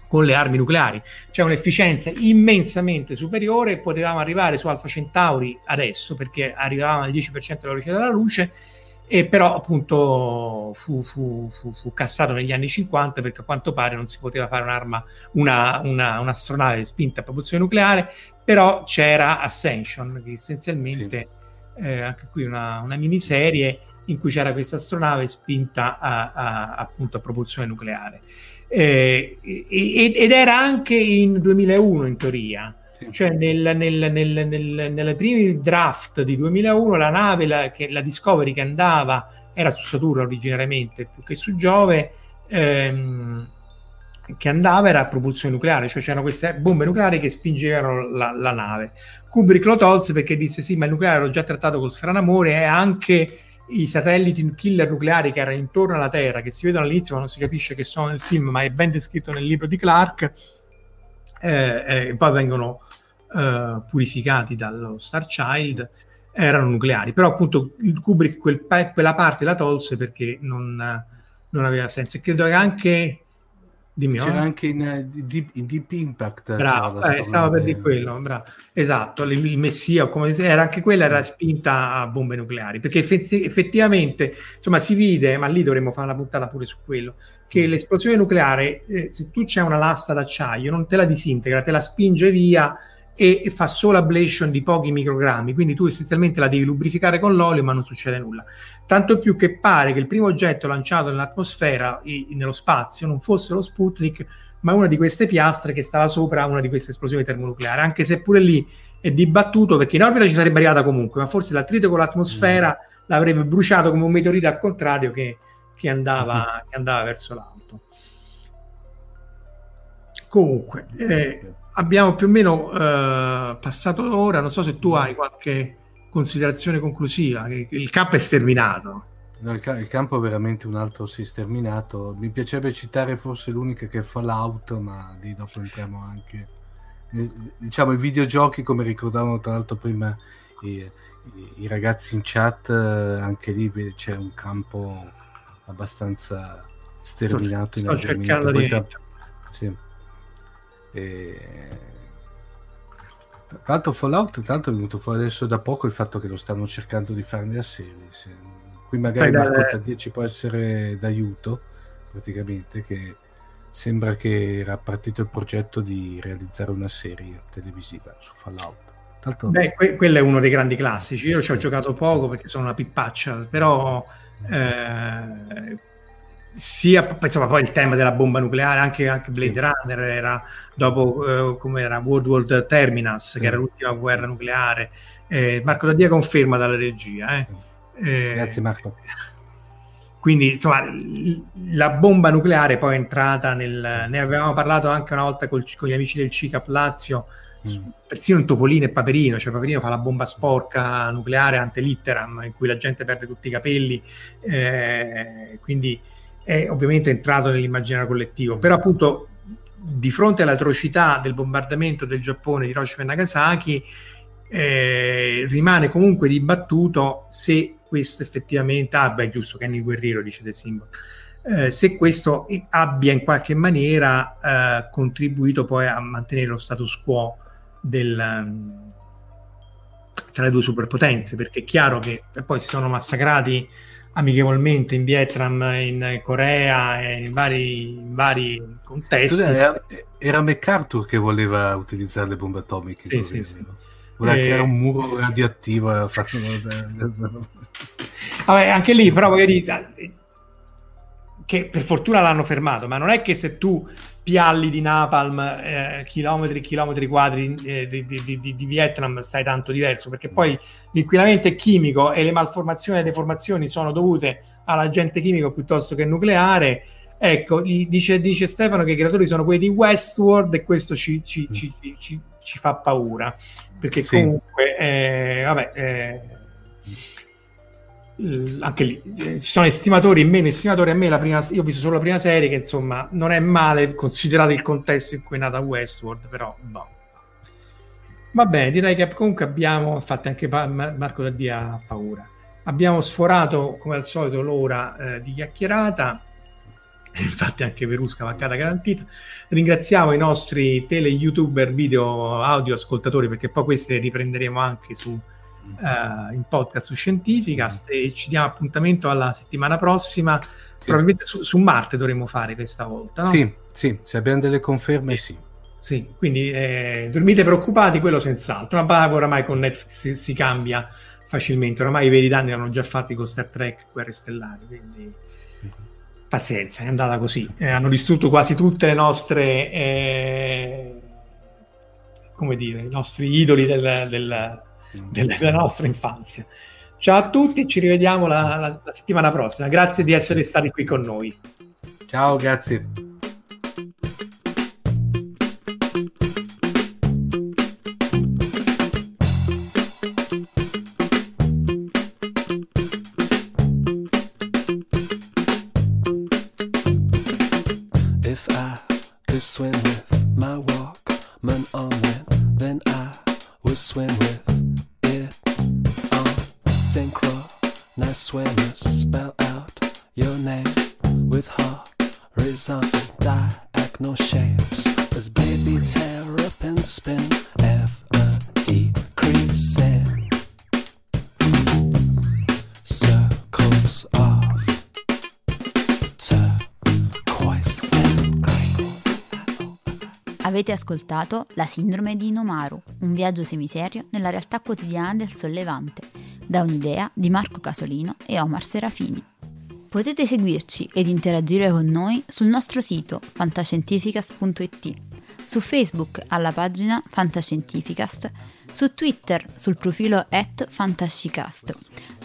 S1: con le armi nucleari. C'è un'efficienza immensamente superiore, potevamo arrivare su Alfa Centauri adesso perché arrivavamo al 10% della velocità della luce, e però appunto fu, fu, fu, fu, cassato negli anni 50 perché a quanto pare non si poteva fare un'arma, una, una, un'astronave spinta a propulsione nucleare, però c'era Ascension, che essenzialmente sì. eh, anche qui una, una miniserie in cui c'era questa astronave spinta a, a, appunto a propulsione nucleare eh, ed era anche in 2001 in teoria cioè nel, nel, nel, nel, nelle primi draft di 2001 la nave, la, che, la Discovery che andava, era su Saturno originariamente più che su Giove, ehm, che andava era a propulsione nucleare, cioè c'erano queste bombe nucleari che spingevano la, la nave. Kubrick lo tolse perché disse sì, ma il nucleare l'ho già trattato col stranamore e anche i satelliti killer nucleari che erano intorno alla Terra, che si vedono all'inizio ma non si capisce che sono nel film, ma è ben descritto nel libro di Clark, eh, eh, poi vengono eh, purificati dallo Star Child, erano nucleari. Però appunto il Kubrick quel, quella parte la tolse perché non, non aveva senso. E credo che anche
S2: Dimmi, c'era no? anche in, uh, deep, in, deep, Impact
S1: bravo, eh, stava per dire quello bravo. esatto il, il Messia come era anche quella era spinta a bombe nucleari perché effettivamente insomma si vide ma lì dovremmo fare una puntata pure su quello che mm. l'esplosione nucleare eh, se tu c'è una lasta d'acciaio non te la disintegra te la spinge via e fa solo ablation di pochi microgrammi, quindi tu essenzialmente la devi lubrificare con l'olio ma non succede nulla. Tanto più che pare che il primo oggetto lanciato nell'atmosfera, e, nello spazio, non fosse lo Sputnik, ma una di queste piastre che stava sopra una di queste esplosioni termonucleari, anche se pure lì è dibattuto perché in orbita ci sarebbe arrivata comunque, ma forse l'attrito con l'atmosfera mm. l'avrebbe bruciato come un meteorite al contrario che, che, andava, mm. che andava verso l'alto. Comunque, eh, abbiamo più o meno eh, passato l'ora, non so se tu hai qualche considerazione conclusiva, il campo è sterminato.
S2: No, il, ca- il, campo è veramente un altro si sterminato. Mi piacerebbe citare forse l'unica che è Fallout, ma di dopo entriamo anche. Diciamo i videogiochi, come ricordavano tra l'altro prima i, i, i ragazzi in chat, anche lì c'è un campo abbastanza sterminato.
S1: Sto, sto cercando di...
S2: Sì. E... Tra l'altro Fallout tanto è venuto fuori adesso da poco il fatto che lo stanno cercando di fare nella serie. Se... Qui magari Marco Taddei ci può essere d'aiuto, praticamente, che sembra che era partito il progetto di realizzare una serie televisiva su Fallout.
S1: Tanto... Beh, que- quello è uno dei grandi classici. Io ci ho giocato poco perché sono una pippaccia, però eh, sia insomma, poi il tema della bomba nucleare, anche, anche Blade Runner era dopo eh, come era World War Terminus, sì. che era l'ultima guerra nucleare. Eh, Marco Daddia conferma dalla regia. Eh.
S2: eh. Grazie Marco.
S1: Quindi insomma la bomba nucleare poi è entrata nel... Ne avevamo parlato anche una volta col, con gli amici del CICAP Lazio, mm. persino in Topolino e Paperino, cioè Paperino fa la bomba sporca nucleare ante litteram in cui la gente perde tutti i capelli, eh, quindi è ovviamente entrato nell'immaginario collettivo, però appunto di fronte all'atrocità del bombardamento del Giappone di Hiroshima e Nagasaki eh, rimane comunque dibattuto se questo effettivamente, ah beh giusto, Kenny Guerriero dice De Simbol, eh, se questo abbia in qualche maniera eh, contribuito poi a mantenere lo status quo del, tra le due superpotenze, perché è chiaro che poi si sono massacrati amichevolmente in Vietnam, in Corea e in vari, in vari contesti.
S2: Era, era, MacArthur che voleva utilizzare le bombe atomiche. Sì, sì, sì. Voleva e... creare un muro radioattivo. Fatto...
S1: Vabbè, anche lì, però, magari che per fortuna l'hanno fermato, ma non è che se tu pialli di napalm eh, chilometri e chilometri quadri eh, di, di, di, di, Vietnam stai tanto diverso perché poi l'inquinamento è chimico e le malformazioni e le deformazioni sono dovute all'agente chimico piuttosto che nucleare ecco dice, dice Stefano che i creatori sono quelli di Westworld e questo ci, ci, mm. ci, ci fa paura perché sì. comunque eh, vabbè eh, anche lì eh, ci sono estimatori e meno estimatori. A me la prima, io ho visto solo la prima serie, che insomma non è male considerato il contesto in cui è nata Westworld, però no. Va bene, direi che comunque abbiamo, infatti anche Marco Daddia ha paura, abbiamo sforato come al solito l'ora eh, di chiacchierata, infatti anche Verusca vaccata garantita. Ringraziamo i nostri tele youtuber video audio ascoltatori perché poi queste riprenderemo anche su, uh, in podcast su Scientificast e ci diamo appuntamento alla settimana prossima. Sì. Probabilmente su, su, Marte dovremo fare questa volta. No?
S2: Sì, sì, se abbiamo delle conferme, sì.
S1: Sì, quindi eh, dormite preoccupati, quello senz'altro. Ma poi oramai con Netflix si, si, cambia facilmente. Oramai i veri danni l'hanno già fatti con Star Trek, Guerre Stellari, quindi pazienza, è andata così. Eh, hanno distrutto quasi tutte le nostre, eh, come dire, i nostri idoli del, del, del, della nostra infanzia. Ciao a tutti, ci rivediamo la, la, la settimana prossima. Grazie di essere stati qui con noi.
S2: Ciao, grazie.
S3: Ascoltato La sindrome di Inomaru, un viaggio semiserio nella realtà quotidiana del sollevante, da un'idea di Marco Casolino e Omar Serafini. Potete seguirci ed interagire con noi sul nostro sito fantascientificast.it, su Facebook alla pagina Fantascientificast, su Twitter sul profilo at Fantascicast,